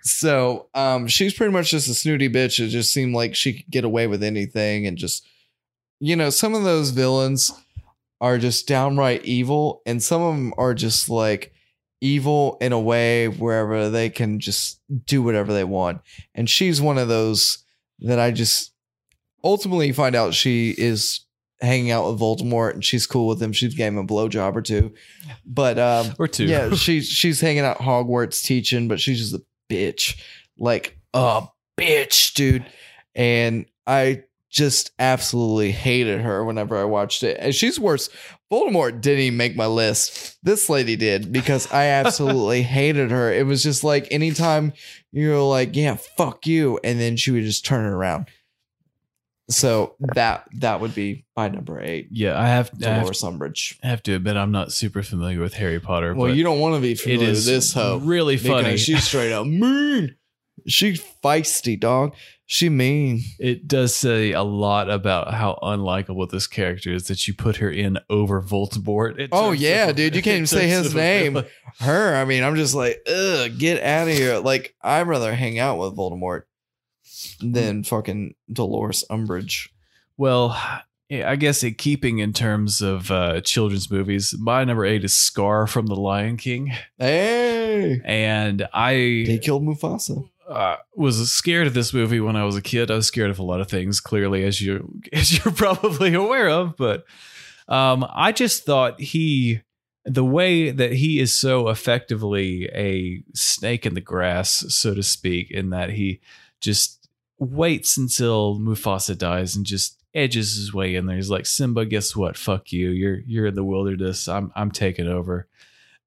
So, um, she's pretty much just a snooty bitch. It just seemed like she could get away with anything, and just, you know, some of those villains are just downright evil, and some of them are just like evil in a way wherever they can just do whatever they want. And she's one of those that I just ultimately find out she is hanging out with Voldemort and she's cool with him. She's gave him a blowjob or two. But um Or two. yeah, she's she's hanging out Hogwarts teaching, but she's just a bitch. Like a bitch, dude. And I just absolutely hated her whenever I watched it. And she's worse. Voldemort didn't even make my list. This lady did because I absolutely hated her. It was just like anytime you're like, yeah, fuck you. And then she would just turn it around. So that that would be my number eight. yeah, I have, I have, Umbridge. I have to admit I'm not super familiar with Harry Potter. Well, you don't want to be familiar is with this hoe. really funny. She's straight up mean. She's feisty, dog. She mean. it does say a lot about how unlikable this character is that you put her in over Voldemort. Oh yeah, of- dude. You can't even say his name. Her. I mean, I'm just like, ugh, get out of here. Like, I'd rather hang out with Voldemort than fucking Dolores Umbridge. Well, I guess it keeping in terms of uh, children's movies, my number eight is Scar from The Lion King, Hey, and I they killed Mufasa. Uh, was scared of this movie when I was a kid. I was scared of a lot of things, clearly, as you as you're probably aware of. But um, I just thought he, the way that he is so effectively a snake in the grass, so to speak, in that he just waits until Mufasa dies and just edges his way in there. He's like, Simba, guess what? Fuck you. You're you're in the wilderness. I'm I'm taking over.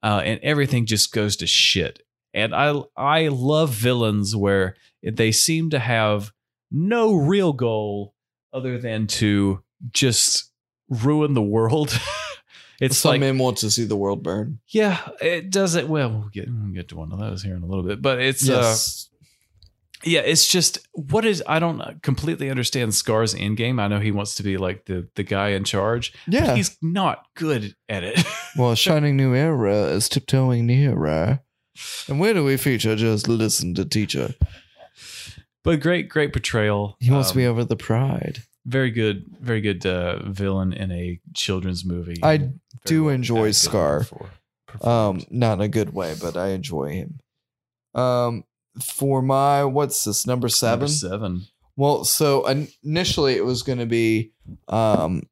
Uh, and everything just goes to shit. And I I love villains where they seem to have no real goal other than to just ruin the world. it's Some like men want to see the world burn. yeah, it does it well. We'll get we'll get to one of those here in a little bit, but it's uh, yeah, it's just what is I don't completely understand Scar's end game. I know he wants to be like the the guy in charge. but yeah. he's not good at it. Well, Shining New Era is tiptoeing nearer. And where do we feature? Just listen to teacher. but great, great portrayal. He wants to Um, be over the pride. very good, very good uh, villain in a children's movie. I Very do well enjoy Scar. Um, not in a good way, but I enjoy him. Um, for my what's this number seven? Number seven. Well, so initially it was going to be um,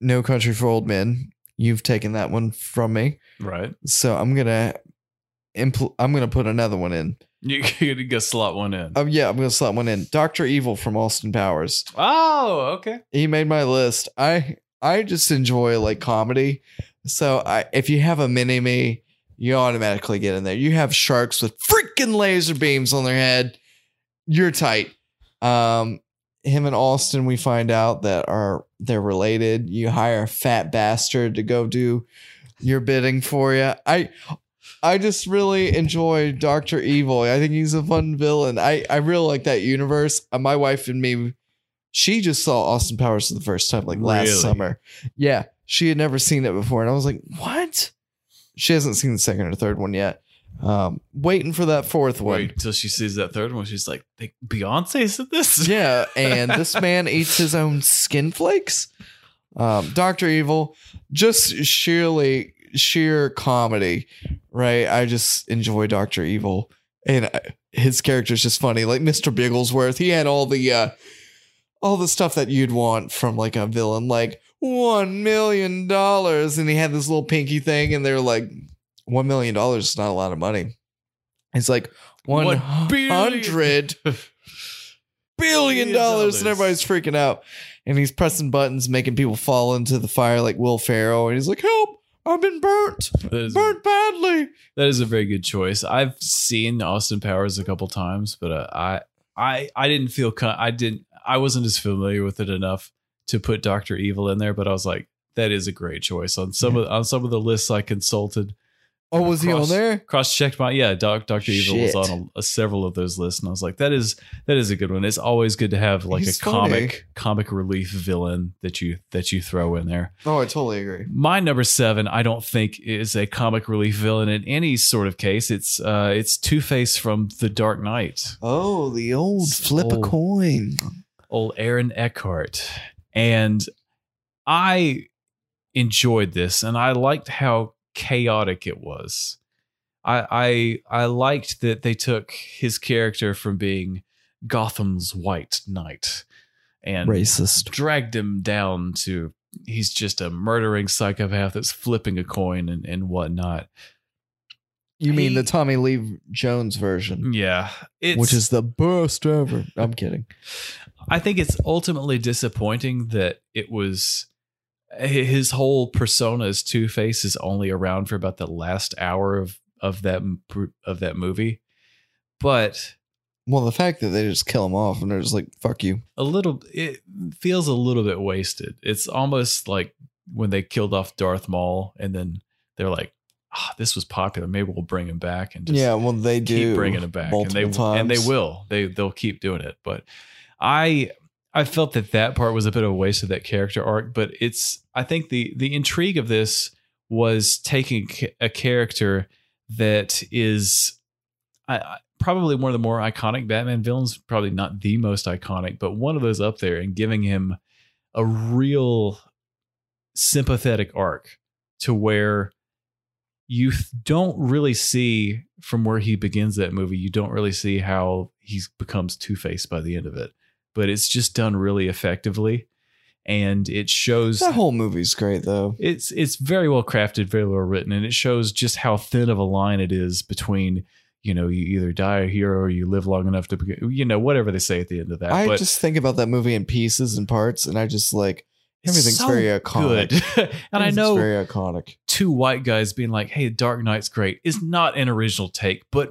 No Country for Old Men, you've taken that one from me. Right. So I'm gonna impl- I'm gonna put another one in. You could go slot one in. Oh yeah, I'm gonna slot one in. Doctor Evil from Austin Powers. oh, okay. He made my list. I I just enjoy like comedy. So I if you have a mini me, you automatically get in there. You have sharks with freaking laser beams on their head. You're tight. Um him and Austin, we find out that are they're related. You hire a fat bastard to go do your bidding for you. I I just really enjoy Doctor Evil. I think he's a fun villain. I I really like that universe. Uh, my wife and me, she just saw Austin Powers for the first time like last Really? summer. Yeah, she had never seen it before, and I was like, "What?" She hasn't seen the second or third one yet. Um, waiting for that fourth one. Wait till she sees that third one. She's like, "They- Beyonce said this? Yeah, and this man eats his own skin flakes. Um, Doctor Evil, just sheerly sheer comedy, right? I just enjoy Doctor Evil, and I- his character's just funny. Like Mister Bigglesworth, he had all the uh, all the stuff that you'd want from like a villain, like one million dollars, and he had this little pinky thing, and they're like, one million dollars is not a lot of money. It's like one hundred billion Billion dollars and everybody's freaking out. And he's pressing buttons making people fall into the fire like will Ferrell. And he's like help i've been burnt is, burnt badly that is a very good choice. I've seen Austin Powers a couple times, but uh, I, I, I didn't feel. Con- I didn't. I wasn't as familiar with it enough to put Doctor Evil in there. But I was like, that is a great choice on some of on some of the lists I consulted. Oh was he on there Cross checked my yeah. Doc, Doctor Evil was on a, a several of those lists, and I was like, that is that is a good one. It's always good to have like He's a comic funny. comic relief villain that you that you throw in there. oh i totally agree My number seven, I don't think is a comic relief villain in any sort of case. It's uh, it's Two Face from The Dark Knight, oh the old flip a coin old Aaron Eckhart, and I enjoyed this, and I liked how chaotic it was. I I I liked that they took his character from being Gotham's White Knight and racist dragged him down to he's just a murdering psychopath that's flipping a coin and, and whatnot. you mean He- the tommy lee jones version Yeah. It's, which is the best ever i'm kidding I think it's ultimately disappointing that it was his whole persona as Two Face is only around for about the last hour of of that of that movie, but well the fact that they just kill him off and they're just like fuck you a little it feels a little bit wasted. It's almost like when they killed off Darth Maul and then they're like, ah, this was popular. Maybe we'll bring him back and just yeah well they do keep bringing him back, and they times. and they will. They they'll keep doing it. But I I felt that that part was a bit of a waste of that character arc. But it's I think the the intrigue of this was taking a character that is I, probably one of the more iconic Batman villains. Probably not the most iconic, but one of those up there, and giving him a real sympathetic arc to where you don't really see from where he begins that movie you don't really see how he becomes two-faced by the end of it but it's just done really effectively and it shows that whole movie's great though it's it's very well crafted very well written and it shows just how thin of a line it is between you know you either die a hero or you live long enough to be, you know whatever they say at the end of that I but just think about that movie in pieces and parts, and I just like everything's so very iconic. and i know very iconic. two white guys being like, "Hey, Dark Knight's great," is not an original take, but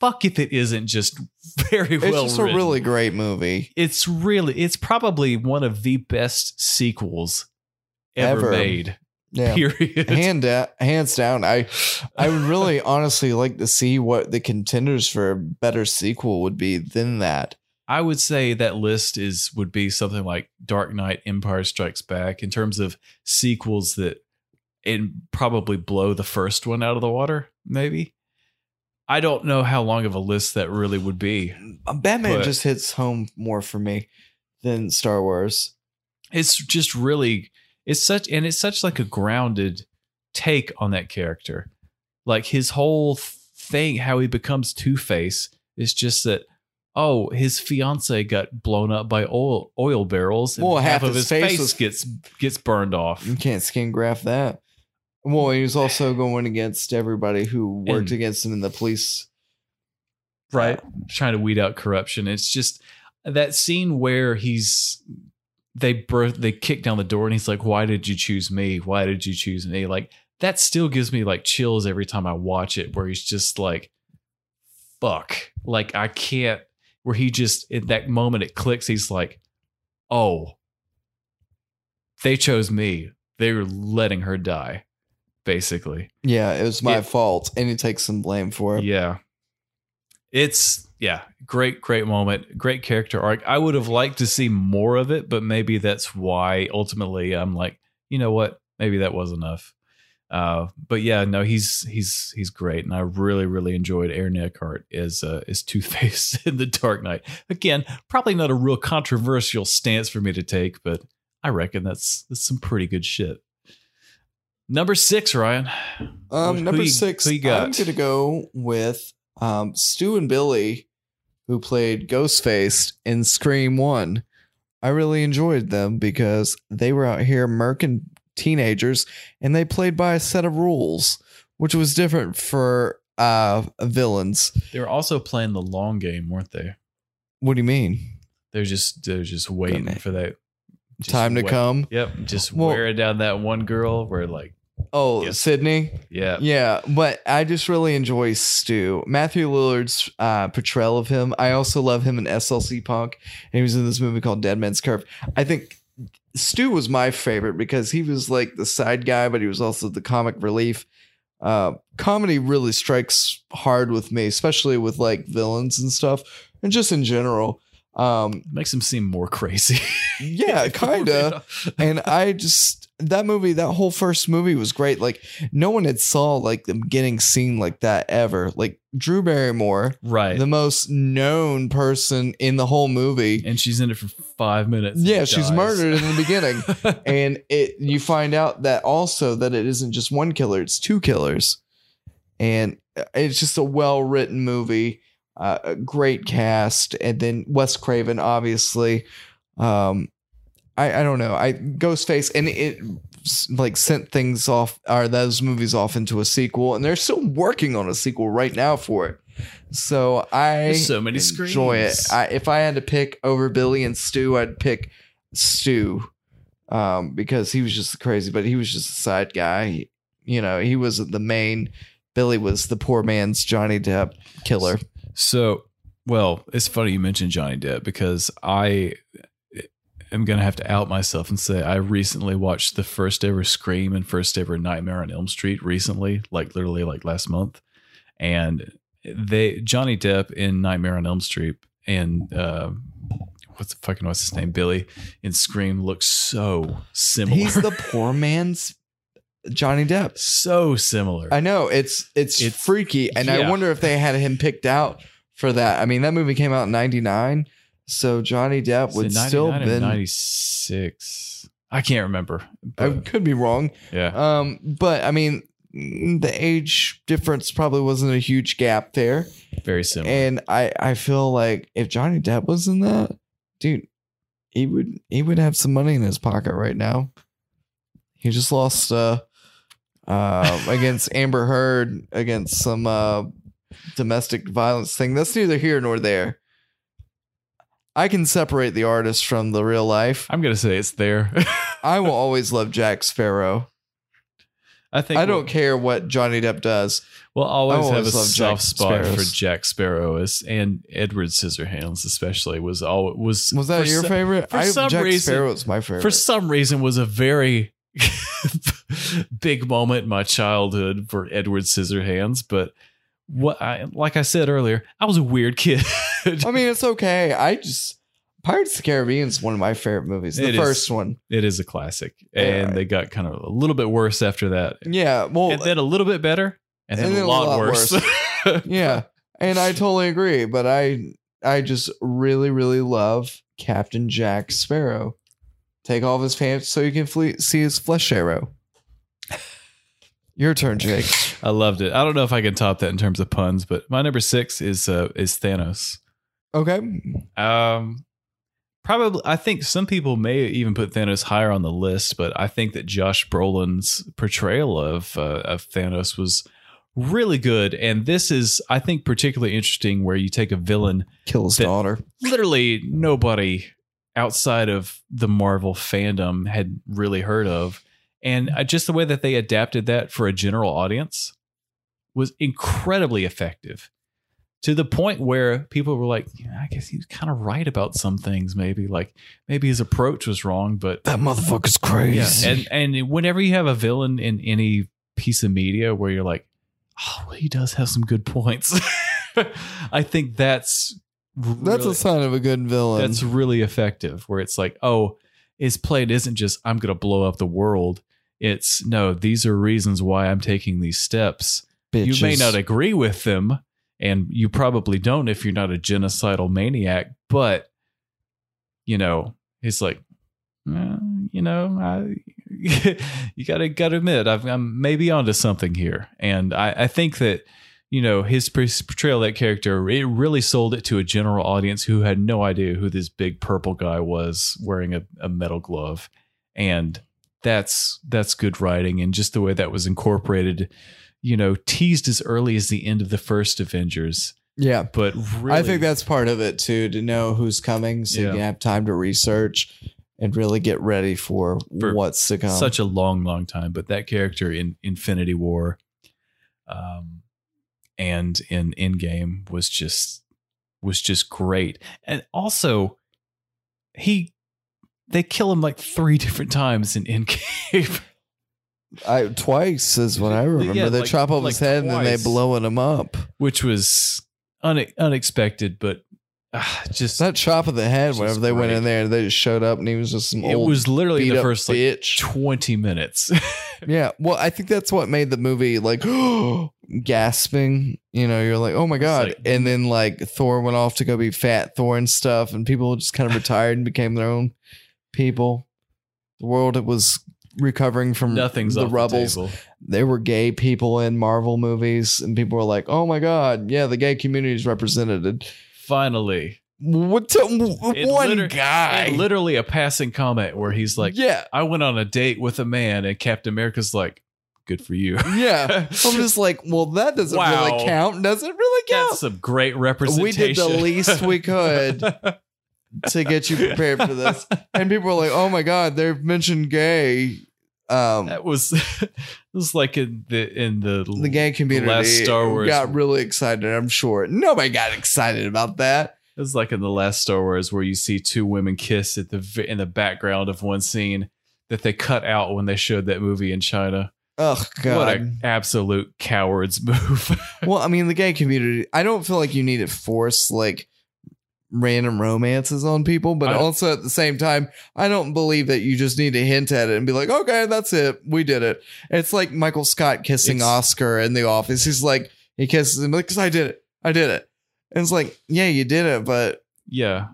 fuck if it isn't just very well. It's well just written. a really great movie. it's really, it's probably one of the best sequels ever, Ever. made. Yeah, Period. hand hands down. I I would really honestly like to see what the contenders for a better sequel would be than that. I would say that list is would be something like Dark Knight, Empire Strikes Back in terms of sequels that and probably blow the first one out of the water. Maybe. I don't know how long of a list that really would be. Uh, Batman But- just hits home more for me than Star Wars. it's just really it's such and it's such like a grounded take on that character like his whole thing how he becomes two-face is just that oh his fiance got blown up by oil oil barrels and Well, half, half of his his face face was- gets gets burned off You can't skin graft that. Well, he was also going against everybody who worked And- against him in the police. right. Uh, trying to weed out corruption. It's just that scene where he's they birth they kick down the door and he's like why did you choose me? Why did you choose me? Like that still gives me like chills every time i watch it where he's just like fuck. Like i can't where he just in that moment it clicks he's like oh they chose me. They were letting her die basically Yeah, it was my It- fault, and he takes some blame for it. yeah. It's yeah, great, great moment, great character arc. I would have liked to see more of it, but maybe that's why ultimately I'm like, you know what? Maybe that was enough. Uh, but yeah, no, he's he's he's great, and I really really enjoyed Aaron Eckhart as uh, as Two Face in the Dark Knight. Again, probably not a real controversial stance for me to take, but I reckon that's that's some pretty good shit. Number six, Ryan. Um, Who number you- six, who you got? I'm gonna go with um, Stu and Billy, who played Ghostface in Scream One. I really enjoyed them because they were out here murking teenagers, and they played by a set of rules, which was different for uh, villains. They were also playing the long game, weren't they? What do you mean? They're just they're just waiting for that just Time to come. Yep, just Well- wearing down that one girl. Where like, Oh, Yes. Sidney. yeah, Yeah, but I just really enjoy Stu. Matthew Lillard's uh, portrayal of him. I also love him in SLC Punk, and he was in this movie called Dead Man's Curve. I think Stu was my favorite because he was like the side guy, but he was also the comic relief. Uh, comedy really strikes hard with me, especially with like villains and stuff, and just in general. Um, makes him seem more crazy. yeah, kinda and I just that movie, that whole first movie was great. Like no one had saw like them getting seen like that ever. Like Drew Barrymore, right? the most known person in the whole movie. and she's in it for five minutes. Yeah, she's dies. murdered in the beginning, and it you find out that also that it isn't just one killer; it's two killers, and it's just a well written movie. Uh, a great cast, and then Wes Craven, obviously. Um, I I don't know. I Ghostface, and it like sent things off, or those movies off into a sequel, and they're still working on a sequel right now for it. So I There's so many enjoy it. I, if I had to pick over Billy and Stu, I'd pick Stu, um, because he was just crazy, but he was just a side guy. He- you know, he wasn't the main. Billy was the poor man's Johnny Depp killer. So, well, it's funny you mentioned Johnny Depp because I am going to have to out myself and say I recently watched the first ever Scream and first ever Nightmare on Elm Street recently, like literally like last month. And they Johnny Depp in Nightmare on Elm Street and uh, what's the fucking what's his name Billy in Scream looks so similar. He's the poor man's Johnny Depp. so similar. I know it's it's, It's- freaky, and I yeah. wonder if they had him picked out for that. I mean, that movie came out in '99, so Johnny Depp would still 99 or been. 96. I can't remember. I but could be wrong, yeah. um, but I mean, the age difference probably wasn't a huge gap there. Very similar. And I I feel like if Johnny Depp was in that, dude, he would he would have some money in his pocket right now. He just lost uh uh against Amber Heard against some uh domestic violence thing. That's neither here nor there. I can separate the artist from the real life. I'm gonna say it's there. I will always love Jack Sparrow. I think I don't care what Johnny Depp does. We'll always, I have a love Jack soft spot for Jack Sparrow as and Edward Scissorhands, especially was all was Was that your so- favorite? for I, some Jack reason- Sparrow is my favorite. For some reason, was a very big moment in my childhood for Edward Scissorhands. But what I like I said earlier, I was a weird kid. I mean, it's okay. I just Pirates of the Caribbean is one of my favorite movies. The It is. first one. it is a classic, and right. they got kind of a little bit worse after that, Yeah. Well, and then a little bit better, and then, a, lot worse. yeah. And I totally agree, but I I just really really love Captain Jack Sparrow. Take off his pants so you can see his flesh arrow. Your turn, Jake. I loved it. I don't know if I can top that in terms of puns, but my number six is uh, is Thanos. Okay. Um, probably I think some people may even put Thanos higher on the list, but I think that Josh Brolin's portrayal of uh, of Thanos was really good, and this is I think particularly interesting where you take a villain Kill his daughter. literally nobody outside of the Marvel fandom had really heard of. And uh, just the way that they adapted that for a general audience was incredibly effective to the point where people were like, yeah, I guess he's kind of right about some things, maybe. Like maybe his approach was wrong, but That motherfucker's crazy. yeah. And, and whenever you have a villain in any piece of media where you're like, oh, well, he does have some good points, I think that's. That's a sign of a good villain. that's really effective where it's like oh his plan isn't just i'm gonna blow up the world it's no these are reasons why i'm taking these steps. You may not agree with them and you probably don't if you're not a genocidal maniac but you know it's like you know I, you gotta gotta admit I've, i'm maybe onto something here. And i, I think that you know his portrayal of that character it really sold it to a general audience who had no idea who this big purple guy was wearing a, a metal glove. And that's that's good writing and just the way that was incorporated you know teased as early as the end of the first avengers Yeah. but really I think that's part of it too, to know who's coming so you Yeah. can have time to research and really get ready for, For what's to come. such a long long time but that character in infinity war um and in endgame was just was just great and also he they kill him like three different times in endgame I twice is what I remember. Yeah, they like- chop off like his head and then they blowing him up. which was une- unexpected but uh, just That chop of the head, whenever they went in there, they just showed up and he was just some it old It was literally the first like 20 minutes yeah. Well, I think that's what made the movie like gasping. You know, you're like, oh my God. like- and then like Thor went off to go be fat Thor and stuff, and people just kind of retired and became their own people. The world was recovering from nothing's the off rubbles. the table there were gay people in Marvel movies, and people were like, "Oh my god, yeah, the gay community is represented." finally What? To, It one liter- guy, literally a passing comment where he's like yeah, I went on a date with a man, and Captain America's like, "Good for you." yeah. I'm just like, well, that doesn't Wow. really count. Doesn't really count? That's some great representation. We did the least we could to get you prepared for this, and people were like, "Oh my god, they've mentioned gay." Um, that was it was like in the in the the gay community last Star Wars got really excited. I'm sure nobody got excited about that. It was like in the last Star Wars where you see two women kiss at the in the background of one scene that they cut out when they showed that movie in China. Oh god, What an absolute coward's move. well, I mean, the gay community, I don't feel like you need to force like random romances on people, but I- also at the same time, I don't believe that you just need to hint at it and be like, okay, that's it. We did it. It's like Michael Scott kissing Oscar in the office. He's like, he kisses him because I did it. I did it. And it's like, yeah, you did it, but yeah,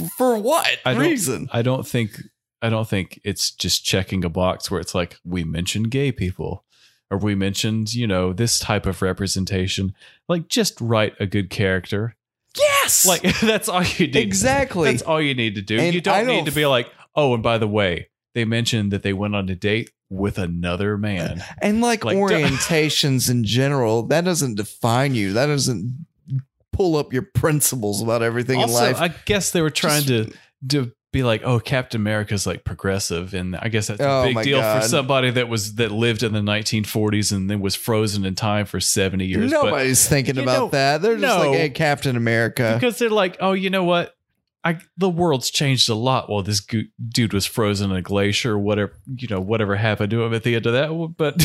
f- for what I don't- reason? I don't think I don't think it's just checking a box where it's like we mentioned gay people or we mentioned, you know, this type of representation. Like just write a good character. Yes. Like that's all you need. exactly. That's all you need to do. And you don't don't need to be like, "Oh, and by the way, they mentioned that they went on a date with another man." And like, Like, orientations in general, that doesn't define you. That doesn't pull up your principles about everything also, in life. I guess they were trying Just- to to be like, "Oh, Captain America's like progressive," and I guess that's a Oh big deal God. for somebody that was that lived in the 1940s and then was frozen in time for 70 years. But Nobody's thinking about know, that. They're just no. like, hey, Captain America. because they're like, "Oh, you know what?" I, the world's changed a lot while this dude was frozen in a glacier, whatever you know, whatever happened to him at the end of that. But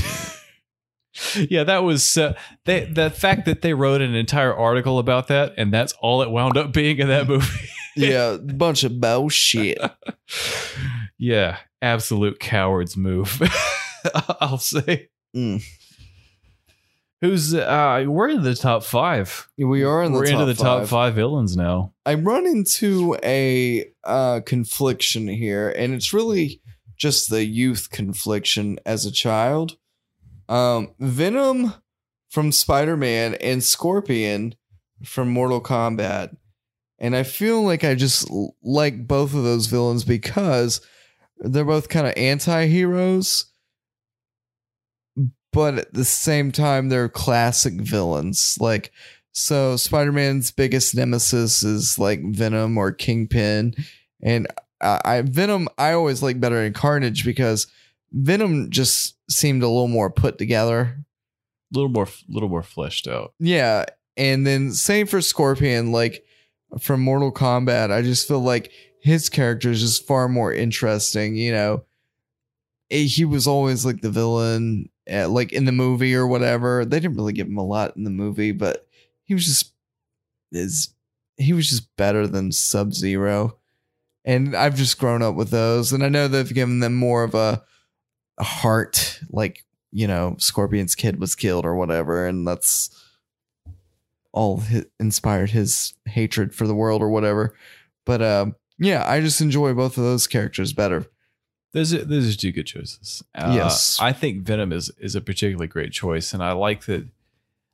yeah, that was uh, they. The fact that they wrote an entire article about that, and that's all it wound up being in that movie. Yeah, bunch of bullshit. yeah, absolute cowards move. I'll say. Mm. Who's uh we're in the top five. We are in the we're top into the top five. five villains now. I run into a uh, confliction here, and it's really just the youth confliction as a child. Um, Venom from Spider Man and Scorpion from Mortal Kombat. And I feel like I just like both of those villains because they're both kind of anti-heroes but at the same time they're classic villains. Like so spider-man's biggest nemesis is like venom or kingpin. And I, I venom i always like better than carnage because venom just seemed a little more put together. A little more, little more fleshed out. yeah and then same for scorpion like from mortal kombat i just feel like his character is just far more interesting you know? Eh, he was always like the villain uh, like in the movie or whatever. They didn't really give him a lot in the movie but he was just is he was just better than sub zero and i've just grown up with those and i know they've given them more of a, a heart like you know scorpion's kid was killed or whatever and that's all hi inspired his hatred for the world or whatever but um yeah i just enjoy both of those characters better Those are, those are two good choices. Uh, Yes. I think Venom is is a particularly great choice, and I like that.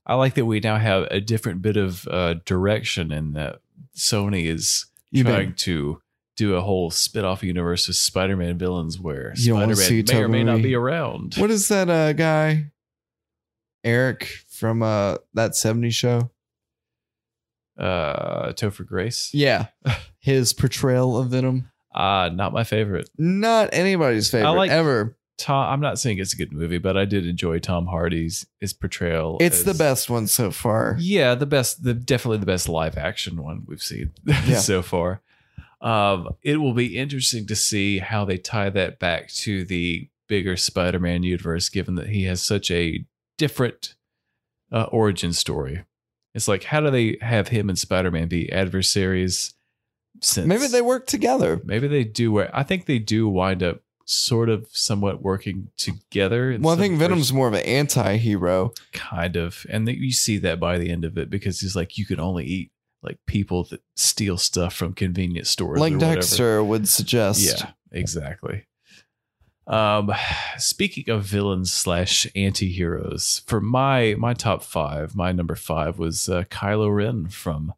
I like that we now have a different bit of uh, direction, in that Sony is You trying bet. to do a whole spit-off universe of Spider-Man villains where You don't wanna see Spider-Man may or may not be around. what is that uh guy eric from uh that 70s show Uh, Topher Grace. yeah his portrayal of venom Uh, not my favorite. not anybody's favorite like- ever Tom. I'm not saying it's a good movie, but I did enjoy Tom Hardy's his portrayal. it's the best one so far Yeah, the best, the definitely the best live action one we've seen Yeah. so far. Um, it will be interesting to see how they tie that back to the bigger Spider-Man universe, given that he has such a different uh, origin story. It's like, how do they have him and Spider-Man be adversaries? Since maybe they work together maybe they do. I think they do wind up sort of somewhat working together. well i think venom's more of an anti-hero kind of and that you see that by the end of it because he's like you can only eat like people that steal stuff from convenience stores like or whatever. dexter would suggest yeah exactly um speaking of villains slash anti-heroes for my my top five my number five was uh, kylo ren from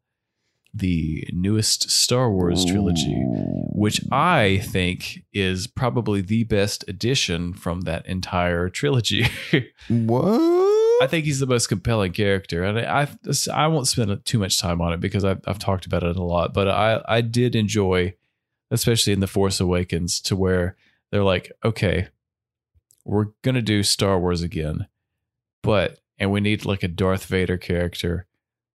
the newest star wars trilogy which i think is probably the best addition from that entire trilogy what I think he's the most compelling character, and I I, I won't spend too much time on it because I've, I've talked about it a lot. But I I did enjoy, especially in the Force Awakens, to where they're like, okay, we're gonna do Star Wars again, but and we need like a Darth Vader character,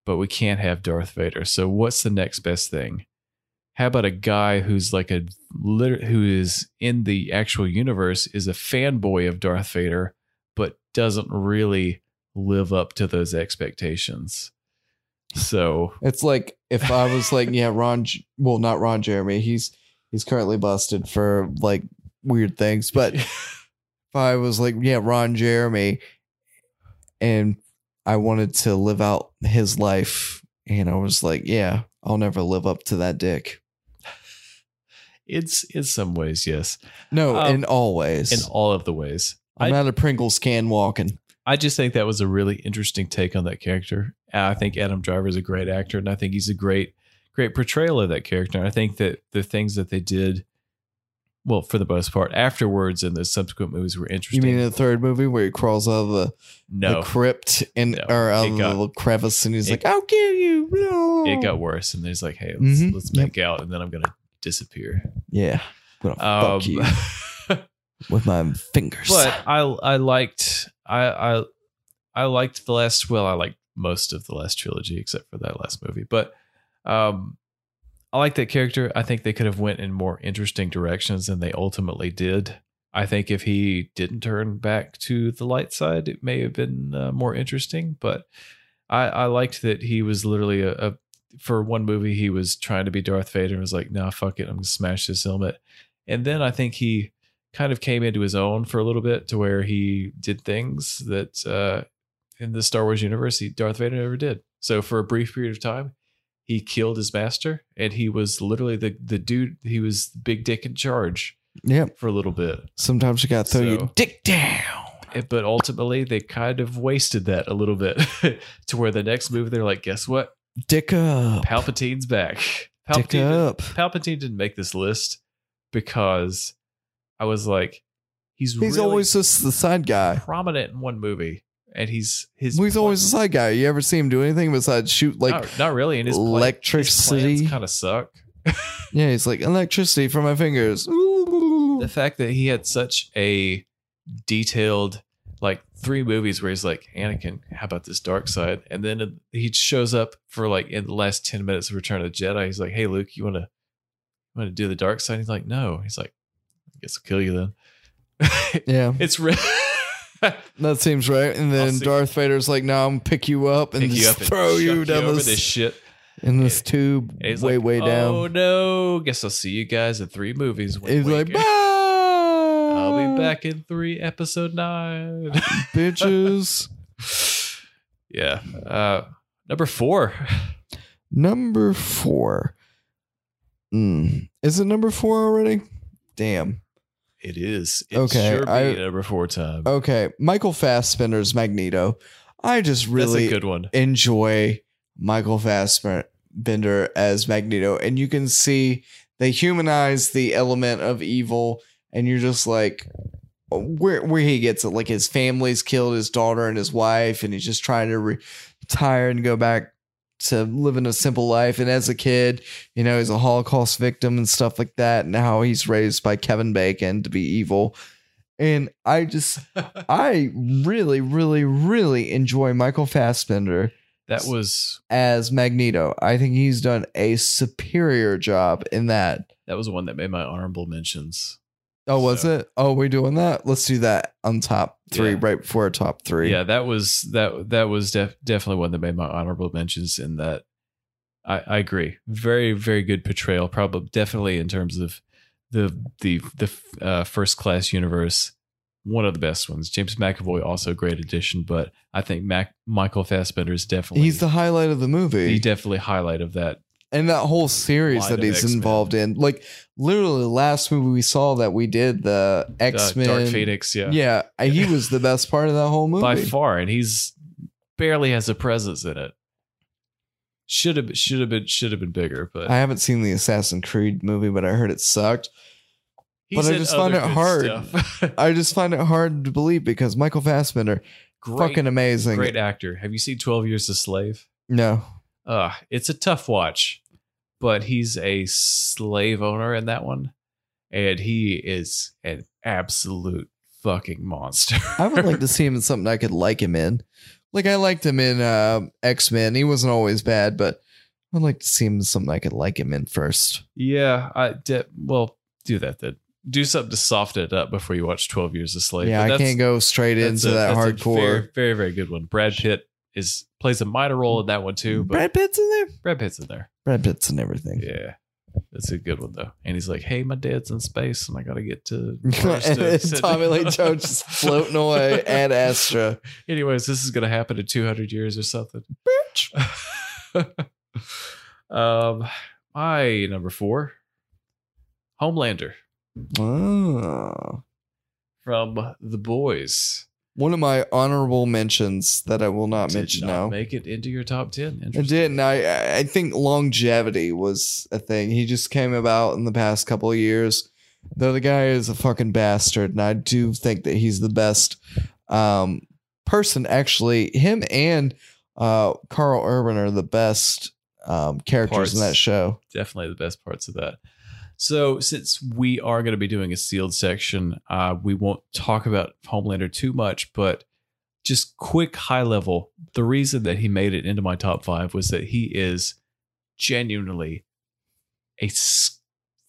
but we can't have Darth Vader. So what's the next best thing? How about a guy who's like a who is in the actual universe is a fanboy of Darth Vader, but doesn't really live up to those expectations. So It's like if I was like, yeah, Ron, well, not Ron Jeremy. He's he's currently busted for like weird things. But if I was like, yeah, Ron Jeremy, and I wanted to live out his life, and I was like, yeah, I'll never live up to that dick. it's in some ways, yes, No, Um, in all ways. in all of the ways. I'm I- not a Pringles can walking. I just think that was a really interesting take on that character. I think Adam Driver is a great actor, and I think he's a great, great portrayal of that character. And I think that the things that they did, well, for the most part, afterwards in the subsequent movies were interesting. You mean in the third movie where he crawls out of the, no, the crypt and No, or out it of got- the little crevice, and he's it- like, "I'll kill you." No. it got worse, and there's like, hey, let's, Mhm. let's Yep. make out, and then I'm gonna disappear. Yeah, I'm gonna Um, fuck you with my fingers. but I I liked I I I liked the last well I liked most of the last trilogy except for that last movie but um I like that character. I think they could have went in more interesting directions than they ultimately did. I think if he didn't turn back to the light side it may have been uh, more interesting but I I liked that he was literally a, a for one movie he was trying to be Darth Vader and was like nah fuck it I'm gonna smash this helmet. And then I think he kind of came into his own for a little bit to where he did things that uh, in the Star Wars universe he, Darth Vader never did. So for a brief period of time, he killed his master, and he was literally the the dude. He was big dick in charge yep. for a little bit. Sometimes you gotta throw So- your dick down. Eh, But ultimately, they kind of wasted that a little bit to where the next movie they're like, guess what? Dick up. Palpatine's back. Dick Palpatine, up. Palpatine didn't make this list because I was like, he's He's really always just the side guy. prominent in one movie, and he's his. He's always the side guy. You ever see him do anything besides shoot like not, not really. And his electricity? kind of suck. yeah, he's like electricity from my fingers. the fact that he had such a detailed like three movies where he's like Anakin, how about this dark side? And then he shows up for like in the last ten minutes of Return of the Jedi. He's like, "Hey, Luke, you want to want to do the dark side?" He's like, "No." He's like, "I guess I'll kill you then." Yeah, it's real. that seems right. And then Darth Vader's like, "Now I'm gonna pick you up and Pick you just up and throw you chuck down over this, this shit. in this tube And he's way like, way down." Oh no! Guess I'll see you guys in three movies. Wink, He's like, wink. "Bye, I'll be back in three, episode nine. bitches." yeah. Uh, number four. number four. Mm. Is it number four already? Damn. It is. It Okay, Sure be I- number four time. Okay, Michael Fassbender's Magneto. I just really good one. enjoy Michael Fassbender as Magneto, and you can see they humanize the element of evil, and you're just like, where where he gets it, like his family's killed his daughter and his wife, and he's just trying to retire and go back to living a simple life. And as a kid, you know, he's a Holocaust victim and stuff like that, and how he's raised by Kevin Bacon to be evil. And I just I really, really, really enjoy Michael Fassbender That was as Magneto. I think he's done a superior job in that. that was one that made my honorable mentions. Oh, was So- it? Oh, we're doing that. Let's do that on top three, Yeah. right before our top three. Yeah, that was that that was def- definitely one that made my honorable mentions. In that, I, I agree. Very very good portrayal. Probably definitely in terms of the the the uh, first class universe, one of the best ones. James McAvoy also a great addition, but I think Mac Michael Fassbender is definitely he's the highlight of the movie. the definitely highlight of that. And that whole series that he's X-Men. involved in. Like literally the last movie we saw that we did, the X Men Dark Phoenix, yeah, Yeah, he was the best part of that whole movie. by far, and he's barely has a presence in it. Should have should have been should have been bigger, but I haven't seen the Assassin Creed movie, but I heard it sucked. he's but I just find it hard. I just find it hard to believe because Michael Fassbender, great, fucking amazing. great actor. Have you seen Twelve Years a Slave? No, Uh, it's a tough watch, but he's a slave owner in that one, and he is an absolute fucking monster. I would like to see him in something I could like him in. Like I liked him in uh, X Men. He wasn't always bad, but I'd like to see him in something I could like him in first. yeah, I well do that then. Do something to soften it up before you watch Twelve Years a Slave. yeah, I can't go straight into a- that that's a hardcore. very, very, very good one. Brad Pitt is plays a minor role in that one too, but Brad Pitt's in there. Brad Pitt's in there. Brad Pitt's in everything. Yeah. That's a good one though. And he's like, "Hey, my dad's in space, and I gotta get to." and Mars to- Tommy Lee Jones just floating away Ad Astra. Anyways, this is gonna happen in two hundred years or something. Bitch. um, my number four, Homelander Oh. from The Boys. One of my honorable mentions that I will not Did mention not now. Make it into your top ten. I Interesting. did, and I I think longevity was a thing. He just came about in the past couple of years. Though the guy is a fucking bastard, and I do think that he's the best um, person. Actually, him and uh, Karl Urban are the best um, characters Parts. in that show. definitely the best parts of that. So, since we are going to be doing a sealed section, uh, we won't talk about Homelander too much, but just quick high level. The reason that he made it into my top five was that he is genuinely a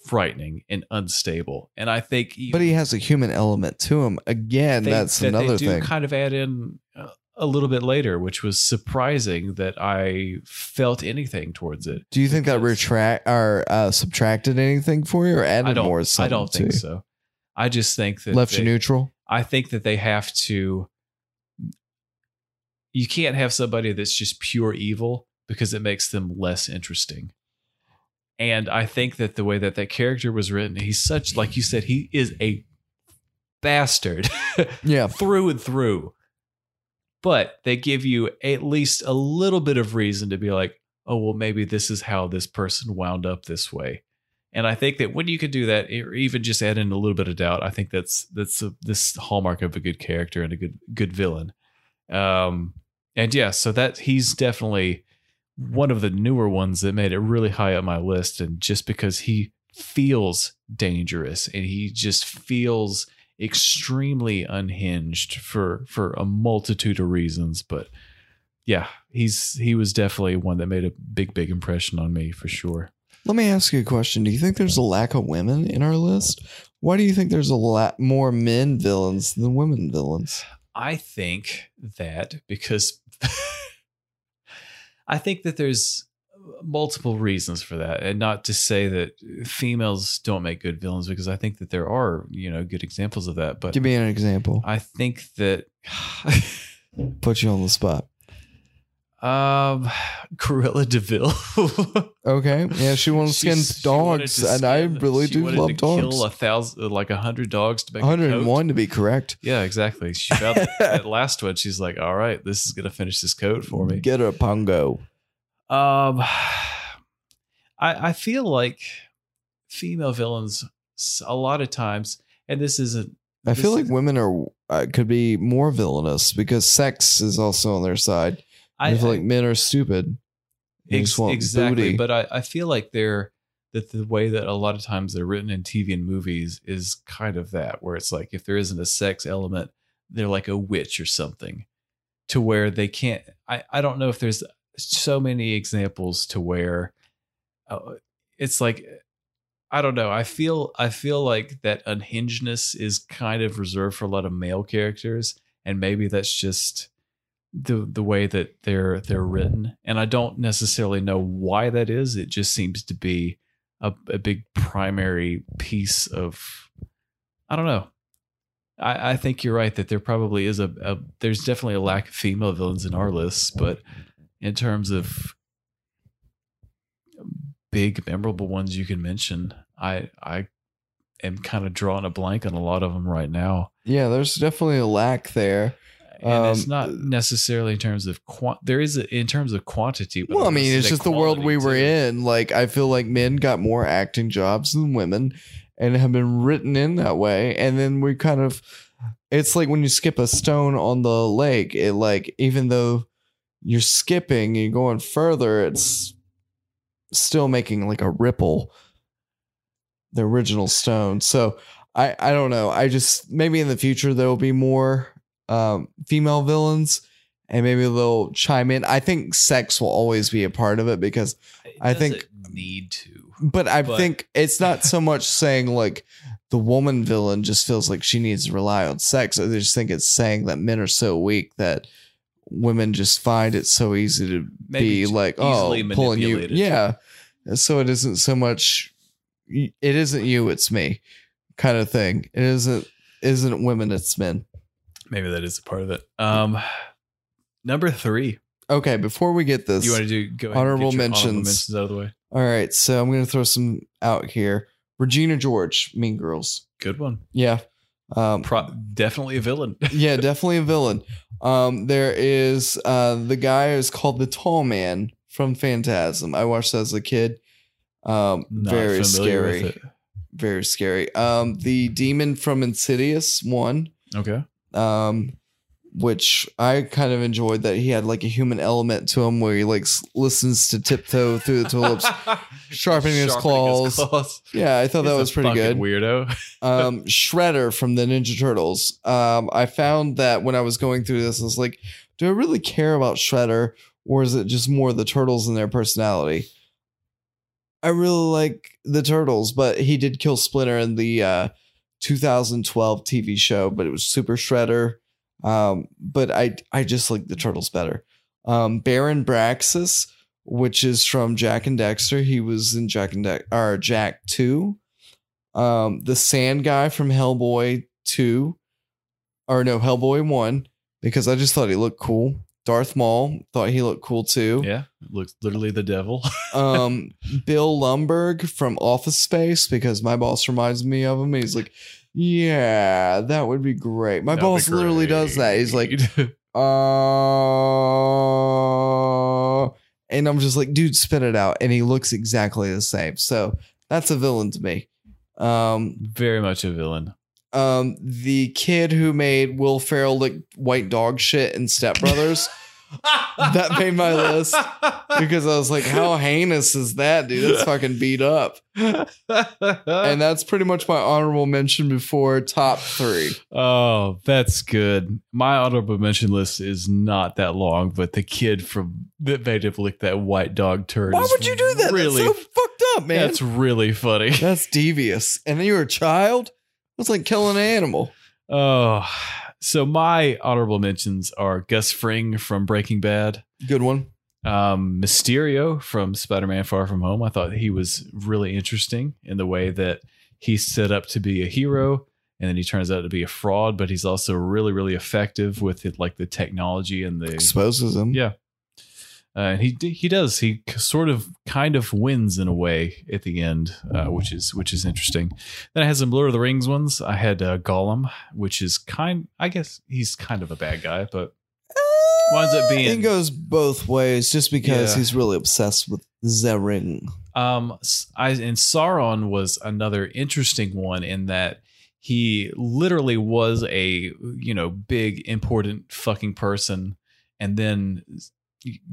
frightening and unstable, and I think, even- But he has a human element to him. Again, think that's that another they do thing. kind of add in uh, a little bit later, which was surprising that I felt anything towards it. do you think that retract or uh, subtracted anything for you, or added I don't. more? I don't think so. I just think that Left they, you neutral. I think that they have to. You can't have somebody that's just pure evil because it makes them less interesting. And I think that the way that that character was written, he's such like you said, he is a bastard Yeah, through and through. But they give you at least a little bit of reason to be like, oh well maybe this is how this person wound up this way. And i think that when you can do that or even just add in a little bit of doubt i think that's that's a, this hallmark of a good character and a good good villain. Um and yeah so that he's definitely one of the newer ones that made it really high up my list and just because he feels dangerous and he just feels extremely unhinged for for a multitude of reasons but yeah he's he was definitely one that made a big big impression on me for sure Let me ask you a question. Do you think there's a lack of women in our list? Why do you think there's a lot more men villains than women villains? I think that because I think that there's multiple reasons for that, and not to say that females don't make good villains, because I think that there are you know good examples of that. But Give me an example. I think that Put you on the spot. um, Cruella de Vil. Okay. Yeah, she wanted to skin she dogs, to and I really do love dogs. Kill a thousand, like a hundred dogs to make a 101 to be correct. Yeah, exactly. She found that, that last one. She's like, "All right, this is gonna finish this coat for me." Get a pongo. Um, I I feel like female villains a lot of times, and this isn't. I feel like women are uh, could be more villainous because sex is also on their side. I, I, feel like men are stupid. Ex- exactly, booty. but I I feel like they're that the way that a lot of times they're written in TV and movies is kind of that, where it's like if there isn't a sex element, they're like a witch or something, to where they can't. I I don't know if there's so many examples to where uh, it's like I don't know. I feel I feel like that unhingedness is kind of reserved for a lot of male characters, and maybe that's just the the way that they're they're written. And I don't necessarily know why that is. It just seems to be a, a big primary piece of I don't know. I, I think you're right that there probably is a, a there's definitely a lack of female villains in our lists, but in terms of big memorable ones you can mention, I I am kind of drawing a blank on a lot of them right now. Yeah, there's definitely a lack there. And it's Um, not necessarily in terms of quant. There is a, in terms of quantity. But Well, I mean, it's just the world we were too. in. Like, I feel like men got more acting jobs than women and have been written in that way. And then we kind of, it's like when you skip a stone on the lake, it like, even though you're skipping you're going further, it's still making like a ripple, the original stone. So I, I don't know. I just, maybe in the future, there will be more um, female villains and maybe they'll chime in. I think sex will always be a part of it because, It I think- need to. but I But- think it's not so much saying like the woman villain just feels like she needs to rely on sex. I just think it's saying that men are so weak that women just find it so easy to Maybe be like, oh, pulling you. Yeah. So it isn't so much, it isn't you, it's me kind of thing. It isn't, isn't women, it's men. Maybe that is a part of it. Um, number three. Okay, before we get this, You want to do go ahead and Honorable your honorable mentions. mentions out of the way. all right, so I'm going to throw some out here. Regina George, Mean Girls. Good one. Yeah. Um, Pro- definitely a villain. yeah, definitely a villain. Um, there is uh, the guy is called the Tall Man from Phantasm. I watched that as a kid. Um, Not very scary, very scary. Um, the demon from Insidious one. Okay. Um, which I kind of enjoyed that he had like a human element to him where he like s- listens to tiptoe through the tulips. Sharpening his claws. Yeah, I thought that He's a was pretty good. Weirdo. um, Shredder from the Ninja Turtles. Um, I found that when I was going through this, I was like, do I really care about Shredder, or is it just more the turtles and their personality? I really like the turtles, but he did kill Splinter in the uh, 2012 TV show, but it was Super Shredder. Um, but I I just like the turtles better. Um, Baron Praxis, which is from Jak and Daxter. He was in Jack and Dex or Jak 2 um the sand guy from hellboy 2 or no hellboy 1 because i just thought he looked cool darth maul thought he looked cool too Yeah. Looks literally the devil. um bill lumbergh from office space because my boss reminds me of him he's like yeah that would be great my That'd boss literally does that he's like great. uh and I'm just like, dude, spit it out, and he looks exactly the same. So that's a villain to me. Um, Very much a villain. um, the kid who made Will Ferrell look white dog shit in Step Brothers. that made my list because I was like, how heinous is that, dude? That's fucking beat up. And that's pretty much my honorable mention before top three. oh, that's good. My honorable mention list is not that long, but the kid from that made him lick that white dog turd. Why would you do that? Really, That's so fucked up, man. that's really funny. That's devious. And then you were a child? That's like killing an animal. Oh, so my honorable mentions are Gus Fring from Breaking Bad. Good one. um, Mysterio from Spider-Man: Far From Home. I thought he was really interesting in the way that he's set up to be a hero, and then he turns out to be a fraud. But he's also really, really effective with it, like the technology and the Exposes him. yeah. Uh, and he he does he sort of kind of wins in a way at the end, uh, which is which is interesting. Then I had some Lord of the Rings ones. I had uh, Gollum, which is kind. I guess he's kind of a bad guy, but winds up being It goes both ways just because Yeah. he's really obsessed with the ring. Um, I and Sauron was another interesting one in that he literally was a you know big important fucking person, and then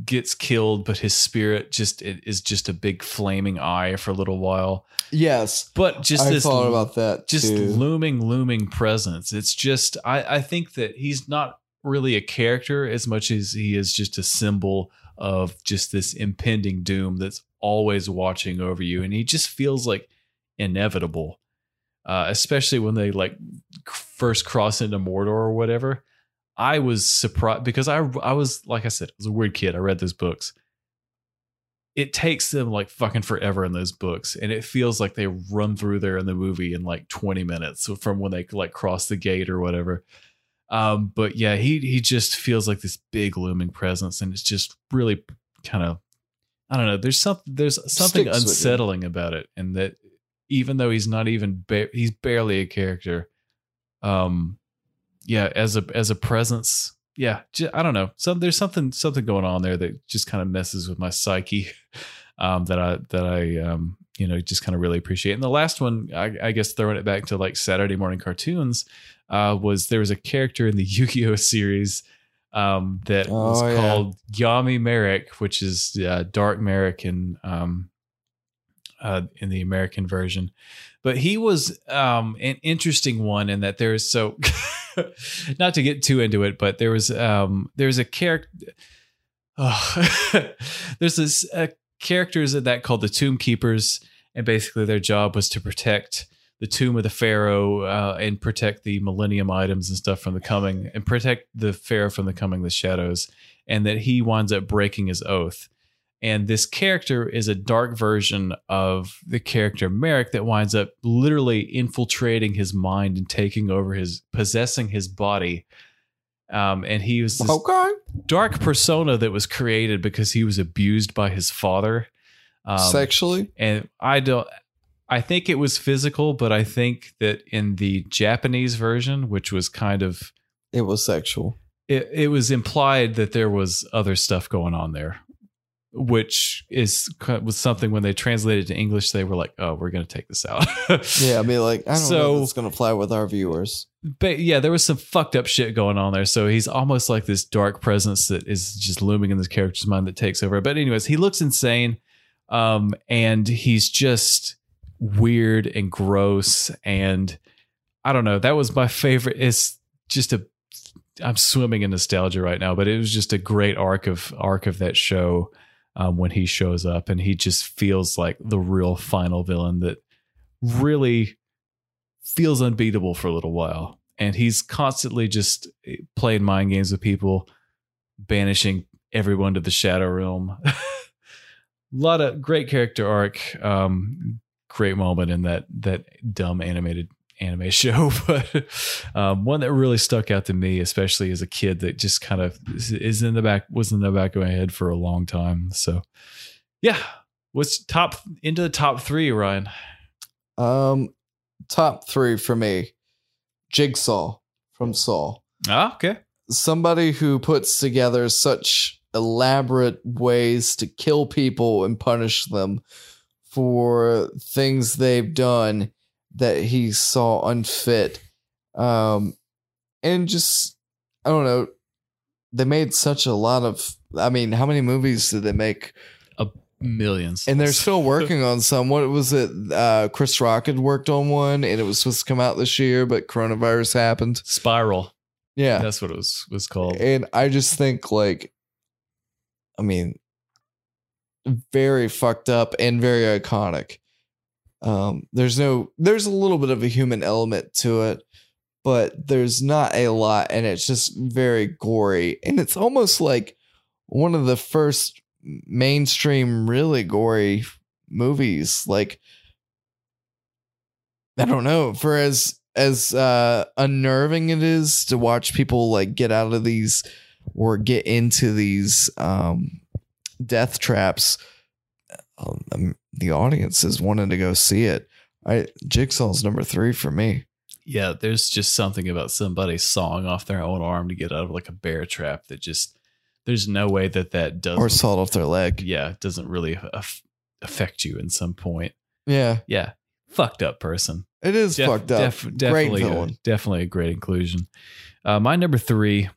gets killed, but his spirit just it is just a big flaming eye for a little while. Yes. But just I this thought about that just too. looming looming presence it's just I, I think that he's not really a character as much as he is just a symbol of just this impending doom that's always watching over you and he just feels like inevitable uh, especially when they like first cross into mordor or whatever i was surprised because i i was like i said i was a weird kid. I read those books. It takes them like fucking forever in those books and it feels like they run through there in the movie in like 20 minutes from when they like cross the gate or whatever. Um but yeah he he just feels like this big looming presence and it's just really kind of i don't know there's something there's something Sticks unsettling about it and that even though he's not even ba- he's barely a character um yeah as a as a presence yeah j- i don't know so there's something something going on there that just kind of messes with my psyche um that i that i um you know just kind of really appreciate and the last one i, I guess throwing it back to like saturday morning cartoons uh was there was a character in the yu-gi-oh series um that was Oh, yeah. called yami marik which is uh, dark marik in um uh, in the American version. But he was um, an interesting one in that there's so not to get too into it, but there was um, there's a character. Oh, there's this uh, characters in that called the Tomb Keepers, and basically their job was to protect the tomb of the pharaoh uh, and protect the millennium items and stuff from the coming and protect the pharaoh from the coming the shadows and that he winds up breaking his oath and this character is a dark version of the character Marik that winds up literally infiltrating his mind and taking over his possessing his body. Um, and he was this Okay. dark persona that was created because he was abused by his father. Um, Sexually? and I don't. I think it was physical, but I think that in the Japanese version, which was kind of It was sexual. it, it was implied that there was other stuff going on there which is was something when they translated to english they were like oh we're going to take this out. Yeah, I mean, like, I don't know So- if it's going to fly with our viewers. but yeah there was some fucked up shit going on there. So he's almost like this dark presence that is just looming in this character's mind that takes over. But anyways he looks insane um and he's just weird and gross and i don't know that was my favorite. It's just a i'm swimming in nostalgia right now but it was just a great arc of arc of that show um, when he shows up and he just feels like the real final villain that really feels unbeatable for a little while. And he's constantly just playing mind games with people banishing everyone to the shadow realm. A lot of great character arc um great moment in that that dumb animated anime show but um one that really stuck out to me especially as a kid that just kind of is- in the back was in the back of my head for a long time. So yeah. What's top into the top three ryan? Um, top three for me Jigsaw from Saw. ah okay. Somebody who puts together such elaborate ways to kill people and punish them for things they've done that he saw unfit. Um, and just, I don't know, they made such a lot of, I mean, how many movies did they make? A Millions. And they're still working on some. What was it? Uh, Chris Rock had worked on one and it was supposed to come out this year, but coronavirus happened. Spiral. Yeah. That's what it was was called. And I just think like I mean very fucked up and very iconic. Um there's no there's a little bit of a human element to it, but there's not a lot and it's just very gory and it's almost like one of the first mainstream really gory movies like I don't know for as as uh unnerving it is to watch people like get out of these or get into these um death traps um, the audience is wanting to go see it i jigsaw's number three for me Yeah, there's just something about somebody sawing off their own arm to get out of like a bear trap that just there's no way that that does or sawed off their leg yeah, it doesn't really aff- affect you in some point. yeah Yeah. Fucked up person. it is Def- fucked up def- definitely, a, definitely a great inclusion. Uh, my number three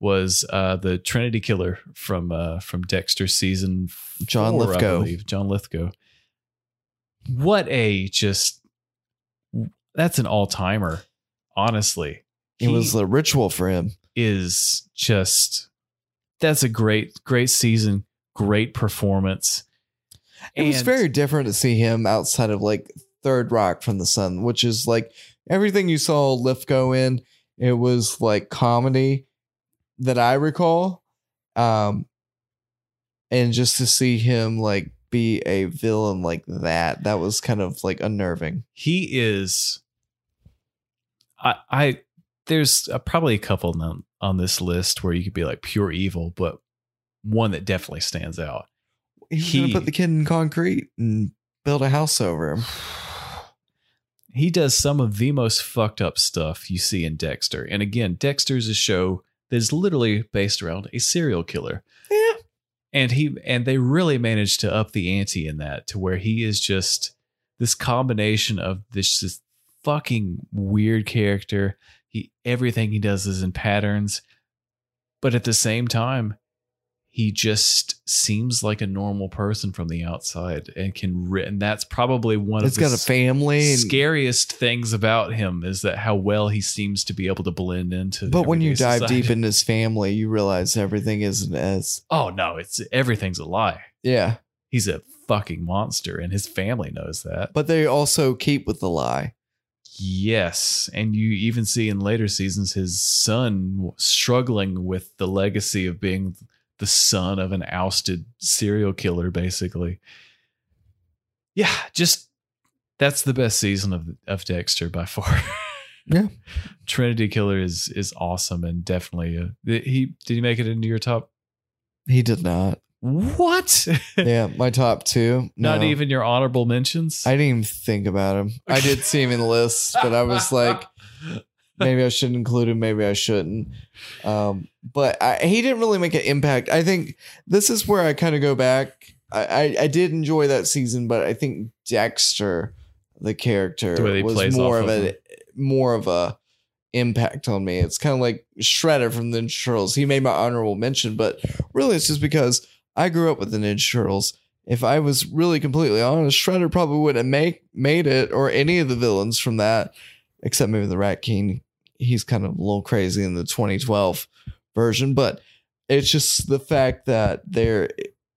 was uh, the Trinity Killer from uh, from Dexter season John four, I Lithgow. believe. John Lithgow. What a just that's an all timer. Honestly, it He was a ritual for him is just that's a great great season, great performance. It was very different to see him outside of like Third Rock from the Sun, which is like everything you saw Lithgow in. It was like comedy that I recall, um, and just to see him like be a villain like that, that was kind of like unnerving. he is i i there's uh probably a couple on, on this list where you could be like pure evil but one that definitely stands out He's He- gonna put the kid in concrete and build a house over him. he does some of the most fucked up stuff you see in dexter and again dexter's a show that is literally based around a serial killer. Yeah. and he and they really managed to up the ante in that to where he is just this combination of this, this fucking weird character. He everything he does is in patterns. But at the same time he just seems like a normal person from the outside and can ri- and that's probably one It's of the got a family. And, scariest things about him is that how well he seems to be able to blend into but when you dive society. deep into his family, you realize everything isn't as oh no it's everything's a lie yeah. he's a fucking monster and his family knows that But they also keep with the lie. yes and you even see in later seasons his son struggling with the legacy of being the son of an ousted serial killer basically yeah just that's the best season of of Dexter by far Yeah. Trinity Killer is is awesome and definitely uh, he did he make it into your top He did not. what Yeah, my top two. not even your honorable mentions I didn't even think about him. I did see him in the list, but I was like, maybe I should include him, maybe I shouldn't. Um, but I, he didn't really make an impact. I think this is where I kind of go back. I, I, I did enjoy that season, but I think Dexter, the character, The was more of of a more of a impact on me. It's kind of like Shredder from the Ninja Turtles. He made my honorable mention, but really it's just because I grew up with the Ninja Turtles. If I was really completely honest, Shredder probably wouldn't have make, made it or any of the villains from that, except maybe the Rat King. He's kind of a little crazy in the 2012 version, but it's just the fact that they're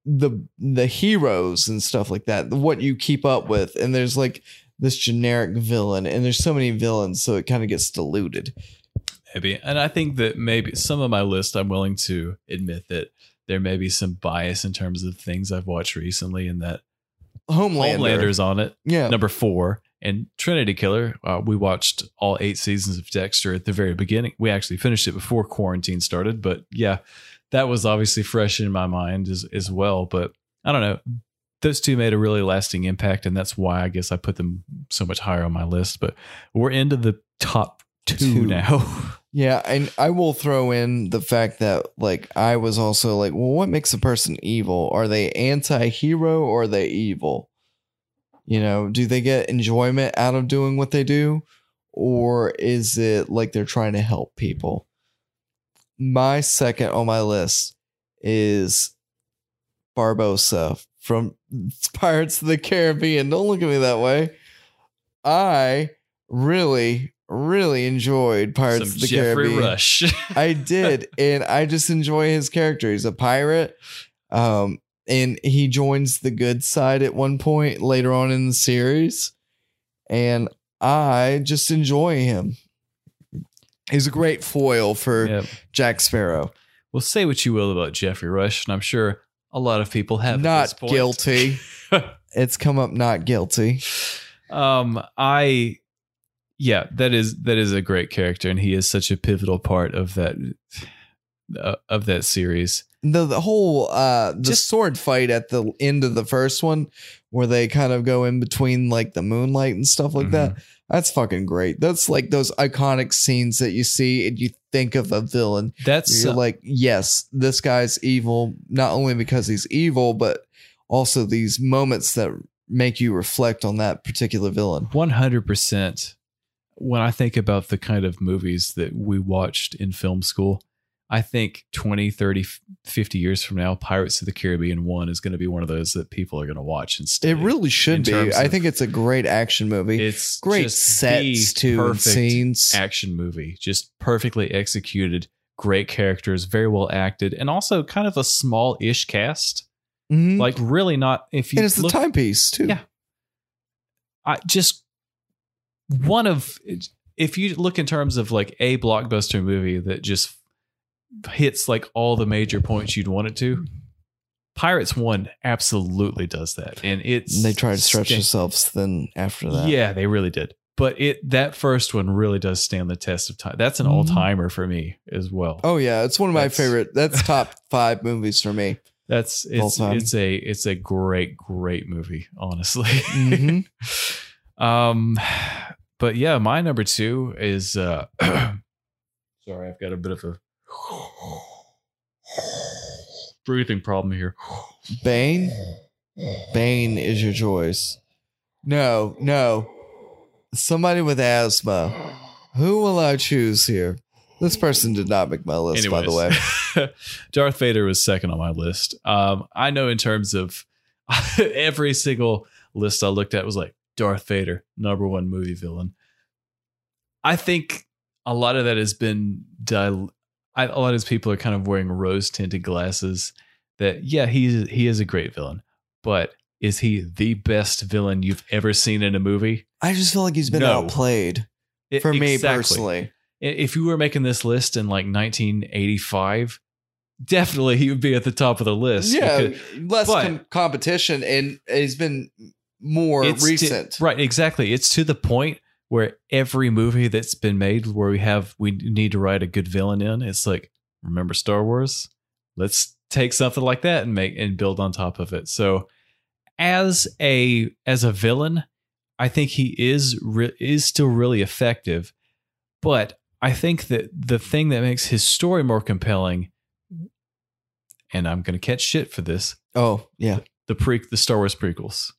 the the heroes and stuff like that, what you keep up with, and there's like this generic villain, and there's so many villains, so it kind of gets diluted. maybe and i think that maybe some of my list i'm willing to admit that there may be some bias in terms of things i've watched recently and that Homelander, homelander's on it. Yeah, number four and trinity killer uh, we watched all eight seasons of dexter at the very beginning we actually finished it before quarantine started but yeah that was obviously fresh in my mind as, as well but i don't know those two made a really lasting impact and that's why i guess i put them so much higher on my list but we're into the top two, Two. now. Yeah, and I will throw in the fact that like I was also like, well, what makes a person evil? Are they anti-hero or are they evil? You know, do they get enjoyment out of doing what they do or is it like they're trying to help people? My second on my list is Barbossa from Pirates of the Caribbean. Don't look at me that way. I really, really enjoyed Pirates Some of the Geoffrey Caribbean. Rush. I did, and I just enjoy his character. He's a pirate, um, and he joins the good side at one point later on in the series, and I just enjoy him. He's a great foil for Yep. Jack Sparrow. Well, say what you will about Geoffrey Rush, and I'm sure a lot of people have. Not guilty. It's come up not guilty. um, I, yeah, that is that is a great character, and he is such a pivotal part of that uh, of that series. The the whole uh the Just- sword fight at the end of the first one where they kind of go in between like the moonlight and stuff like that that's fucking great. That's like those iconic scenes that you see and you think of a villain. That's you're uh, like yes this guy's evil not only because he's evil but also these moments that make you reflect on that particular villain. 100% when I think about the kind of movies that we watched in film school, I think 20, 30, 50 years from now, Pirates of the Caribbean 1 is going to be one of those that people are going to watch and it really should be i think it's a great action movie It's great sets and perfect scenes action movie, just perfectly executed, great characters, very well acted, and also kind of a small-ish cast. Mhm. Like really not if you and it's the timepiece too Yeah. I just one of if you look in terms of like a blockbuster movie that just hits like all the major points you'd want it to. Pirates One absolutely does that, and it's And they tried to stretch sta- themselves then after that. Yeah, they really did. But it that first one really does stand the test of time. That's an Mhm. all timer for me as well. Oh yeah, it's one of my favorite. That's top five movies for me. That's it's it's a it's a great great movie, honestly. Mhm. um, but yeah, my number two is uh, sorry, I've got a bit of a breathing problem here. Bane. Bane is your choice. No, no. Somebody with asthma. Who will I choose here? This person did not make my list, by the way. way, Darth Vader was second on my list. Um, I know in terms of every single list I looked at was like Darth Vader, number one movie villain. I think a lot of that has been dil- I, a lot of these people are kind of wearing rose tinted glasses. That yeah, he he is a great villain, but is he the best villain you've ever seen in a movie? I just feel like he's been No. outplayed It- for me exactly. personally. If you were making this list in like 1985, definitely he would be at the top of the list. Yeah, because less com- competition, and he's been more it's to- recent. right, exactly. It's to the point where every movie that's been made where we have we need to write a good villain in, it's like remember Star Wars? Let's take something like that and make and build on top of it. So as a as a villain, I think he is re- is still really effective, but I think that the thing that makes his story more compelling, and I'm going to catch shit for this, Oh yeah. the pre the Star Wars prequels.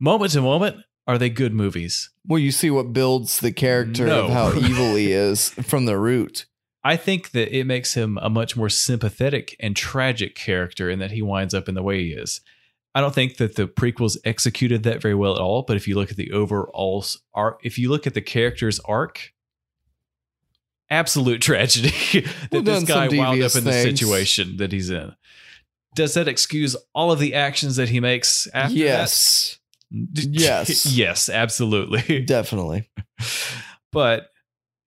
Moment to moment, are they good movies? Well, you see what builds the character No. of how evil he is from the root. I think that it makes him a much more sympathetic and tragic character in that he winds up in the way he is. I don't think that the prequels executed that very well at all, but if you look at the overall arc, if you look at the character's arc, absolute tragedy that Well, this guy wound up in the situation that he's in. Does that excuse all of the actions that he makes after yes? Yes. yes, absolutely. definitely. but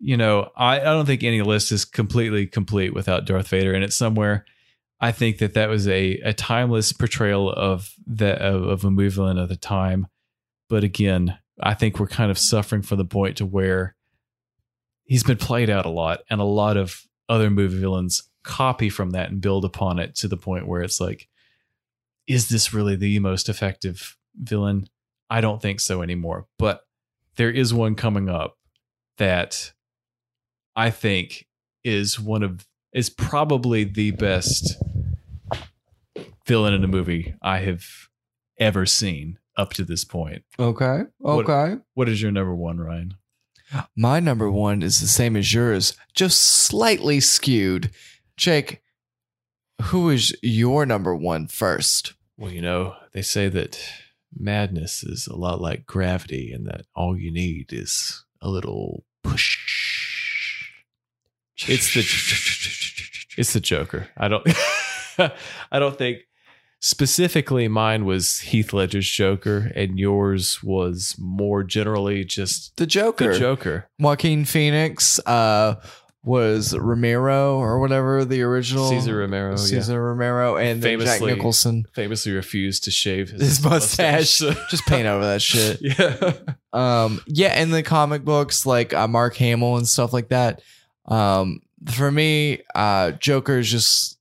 you know I, I don't think any list is completely complete without darth vader in it somewhere i think that that was a, a timeless portrayal of the of, of a movie villain at the time but again i think we're kind of suffering from the point to where he's been played out a lot and a lot of other movie villains copy from that and build upon it to the point where it's like is this really the most effective villain i don't think so anymore but there is one coming up that I think is one of is probably the best villain in a movie I have ever seen up to this point. Okay. What- Okay. What is your number one, Ryan? My number one is the same as yours, just slightly skewed. Jake, who is your number one first? Well, you know, they say that madness is a lot like gravity and that all you need is a little push. It's the it's the Joker. I don't I don't think specifically mine was Heath Ledger's Joker and yours was more generally just The Joker. the Joker. Joaquin Phoenix uh, was Romero or whatever the original Cesar Romero, yeah. Cesar Romero, and then Jack Nicholson. Famously refused to shave his, His mustache. mustache. Just paint over that shit. yeah. Um, yeah, in the comic books, like uh, Mark Hamill and stuff like that. Um, for me, uh, Joker is just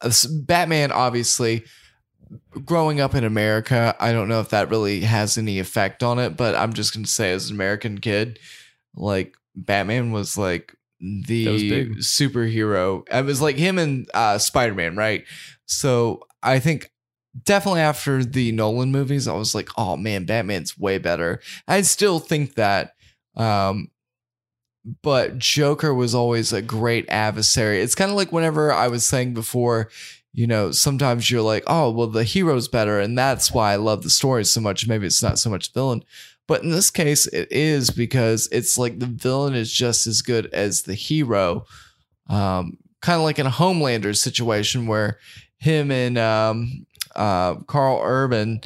uh, Batman. Obviously, growing up in America, I don't know if that really has any effect on it, but I'm just gonna say, as an American kid, like Batman was like the That was big. superhero. It was like him and uh, Spider Man, right? So I think definitely after the Nolan movies, I was like, oh man, Batman's way better. I still think that. Um, but Joker was always a great adversary. It's kind of like whenever I was saying before, you know, sometimes you're like, oh, well, the hero's better, and that's why I love the story so much. Maybe it's not so much villain. But in this case, it is because it's like the villain is just as good as the hero. Um, kind of like in a Homelander situation where him and um, uh, Karl Urban,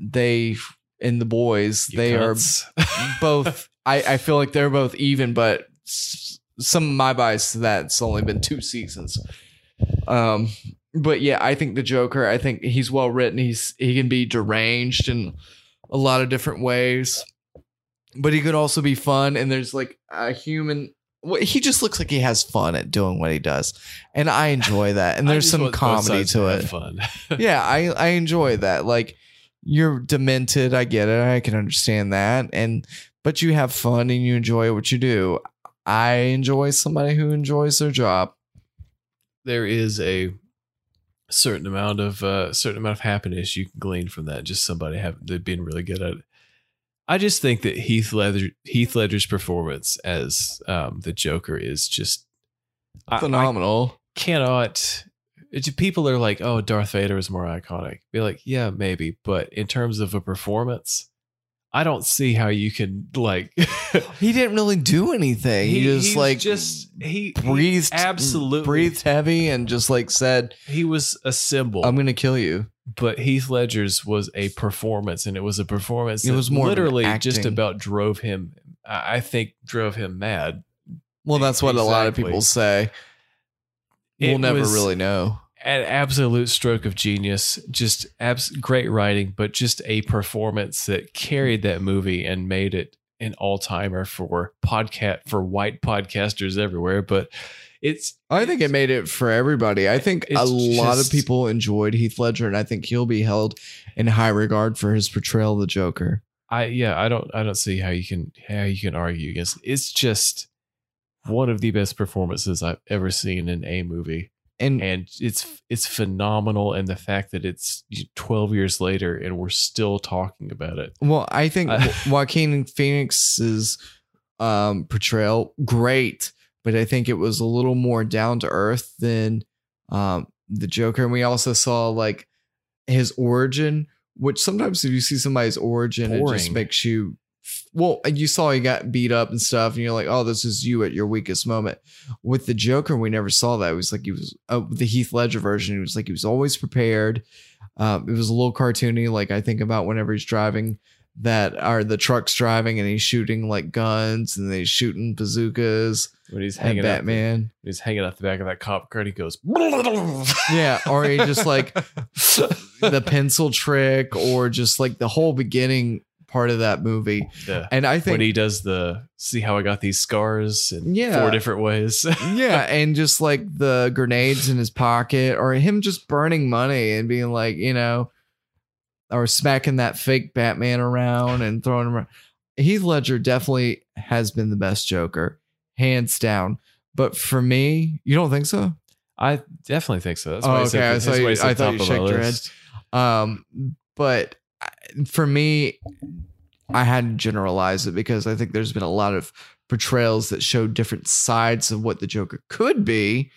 they and the boys, You they cunts. are both. I, I feel like they're both even, but some of my bias to that it's only been two seasons. Um, but yeah, I think the Joker. I think he's well written. He's he can be deranged in a lot of different ways, but he could also be fun. And there's like a human. He just looks like he has fun at doing what he does, and I enjoy that. And there's some comedy to it. Fun. yeah, I I enjoy that. Like you're demented, I get it. I can understand that. And but you have fun and you enjoy what you do. I enjoy somebody who enjoys their job. there is a certain amount of uh, certain amount of happiness you can glean from that. Just somebody having they've been really good at it. I just think that Heath Ledger Heath Ledger's performance as um, the Joker is just I- I Phenomenal. cannot. It's, people are like, "Oh, Darth Vader is more iconic." Be like, "Yeah, maybe," but in terms of a performance, I don't see how you can like. he didn't really do anything. He, just he's like just he he breathed absolutely breathed heavy and just like said, He was a symbol. "I'm gonna kill you." but Heath Ledger's was a performance, and it was a performance. It was more literally just about drove him. I think drove him mad. Well, that's what a lot of people say. It We'll never was really know. An absolute stroke of genius. Just abs- great writing, but just a performance that carried that movie and made it an all timer for podcast for white podcasters everywhere. But it's I think it made it for everybody. I think a lot of people enjoyed Heath Ledger, and I think he'll be held in high regard for his portrayal of the Joker. I yeah, I don't I don't see how you can how you can argue against it. It's just one of the best performances I've ever seen in a movie. And And it's it's phenomenal and the fact that it's 12 years later and we're still talking about it. well, I think I- Joaquin Phoenix's um, portrayal great, but I think it was a little more down to earth than um, the Joker. And we also saw like his origin, which sometimes if you see somebody's origin, it just makes you. Well, you saw he got beat up and stuff, and you're like, "Oh, this is you at your weakest moment." With the Joker, we never saw that. It was like he was uh, the Heath Ledger version. He was like he was always prepared. Um, it was a little cartoony. Like I think about whenever he's driving that are the trucks driving and he's shooting like guns and he's shooting bazookas When he's hanging out the, Batman. when he's hanging off the back of that cop car, he goes Yeah, or he just like the pencil trick, or just like the whole beginning part of that movie. The- And I think when he does the see how I got these scars in Yeah. four different ways. yeah, and just like the grenades in his pocket, or him just burning money and being like, you know, or smacking that fake Batman around and throwing him around. Heath Ledger definitely has been the best Joker, hands down. But for me, you don't think so? I definitely think so. That's Oh, why I okay. said, I that's you- I thought you shook your head. Um, but for me, I had to generalize it because I think there's been a lot of portrayals that show different sides of what the Joker could be.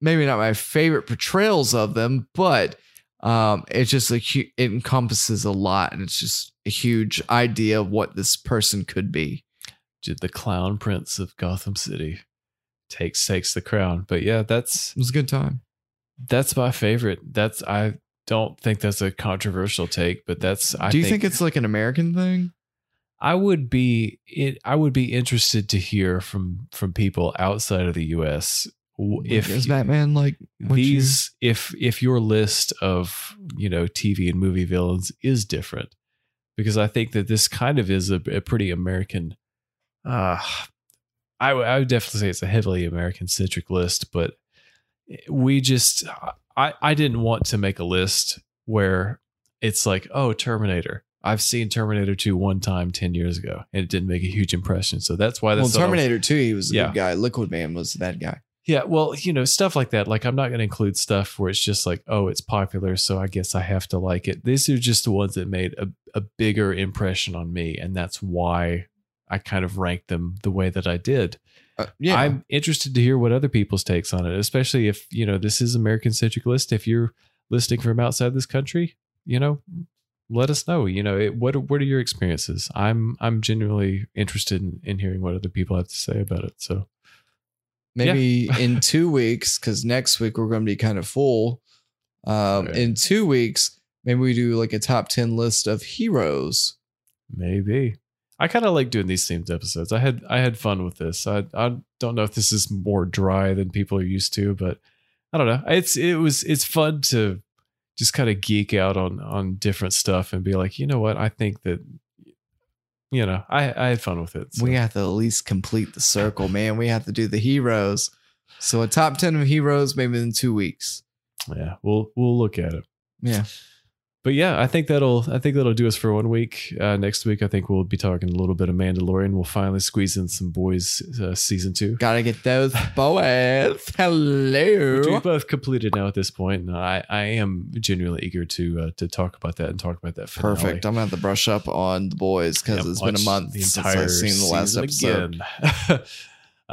Maybe not my favorite portrayals of them, but um, it's just a hu- it encompasses a lot, and it's just a huge idea of what this person could be. J- The clown prince of Gotham City takes takes the crown. But yeah, that's It was a good time. that's my favorite. That's I don't think that's a controversial take, but that's I Do you think, it's like an American thing? I would be it I would be interested to hear from from people outside of the US if is Batman like what you- these if if your list of you know TV and movie villains is different because I think that this kind of is a, a pretty American uh I would- I would definitely say it's a heavily American centric list but we just I I didn't want to make a list where it's like oh Terminator I've seen Terminator 2 one time 10 years ago and it didn't make a huge impression so that's why Well, that's what I was- Terminator 2, he was the Yeah. good guy. Liquid Man was the bad guy. yeah, well, you know, stuff like that. Like, I'm not going to include stuff where it's just like, oh, it's popular, so I guess I have to like it. These are just the ones that made a, a bigger impression on me, and that's why I kind of ranked them the way that I did. Uh, yeah. I'm interested to hear what other people's takes on it, especially if you know this is American centric list. If you're listening from outside this country, you know, let us know. You know, it, what are- what are your experiences? I'm I'm genuinely interested in, in hearing what other people have to say about it. So maybe in two weeks, because next week we're going to be kind of full. Um, Right. In two weeks, maybe we do like a top 10 list of heroes. Maybe. I kind of like doing these themed episodes. I had I had fun with this. I I don't know if this is more dry than people are used to, but I don't know. It's it was it's fun to just kind of geek out on on different stuff and be like, you know what? I think that you know, I I had fun with it. so. We have to at least complete the circle, man. We have to do the heroes. So a top 10 of heroes, maybe in two weeks. yeah, we'll we'll look at it. Yeah. But yeah, I think that'll I think that'll do us for one week. Uh, next week, I think we'll be talking a little bit of Mandalorian. We'll finally squeeze in some boys uh, season two. Gotta get those boys. Hello. we've both completed now at this point, and I, I am genuinely eager to uh, to talk about that and talk about that. Finale. Perfect. I'm gonna have to brush up on the boys because Yeah, it's been a month since I've seen the last episode.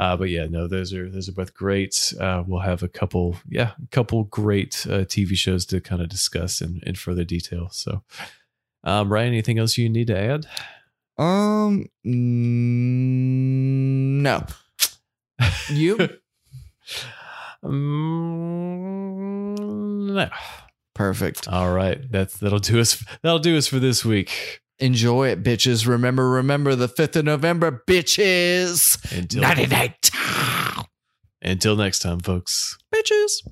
uh, but yeah, no, those are those are both great. Uh, we'll have a couple, yeah, a couple great uh, TV shows to kind of discuss in, in further detail. So, um, Ryan, anything else you need to add? Um, no. You? Mm, no. Perfect. All right, that's that'll do us. That'll do us for this week. Enjoy it, bitches. Remember, remember the 5th of November, bitches. Until Nighty night. until next time, folks. Bitches.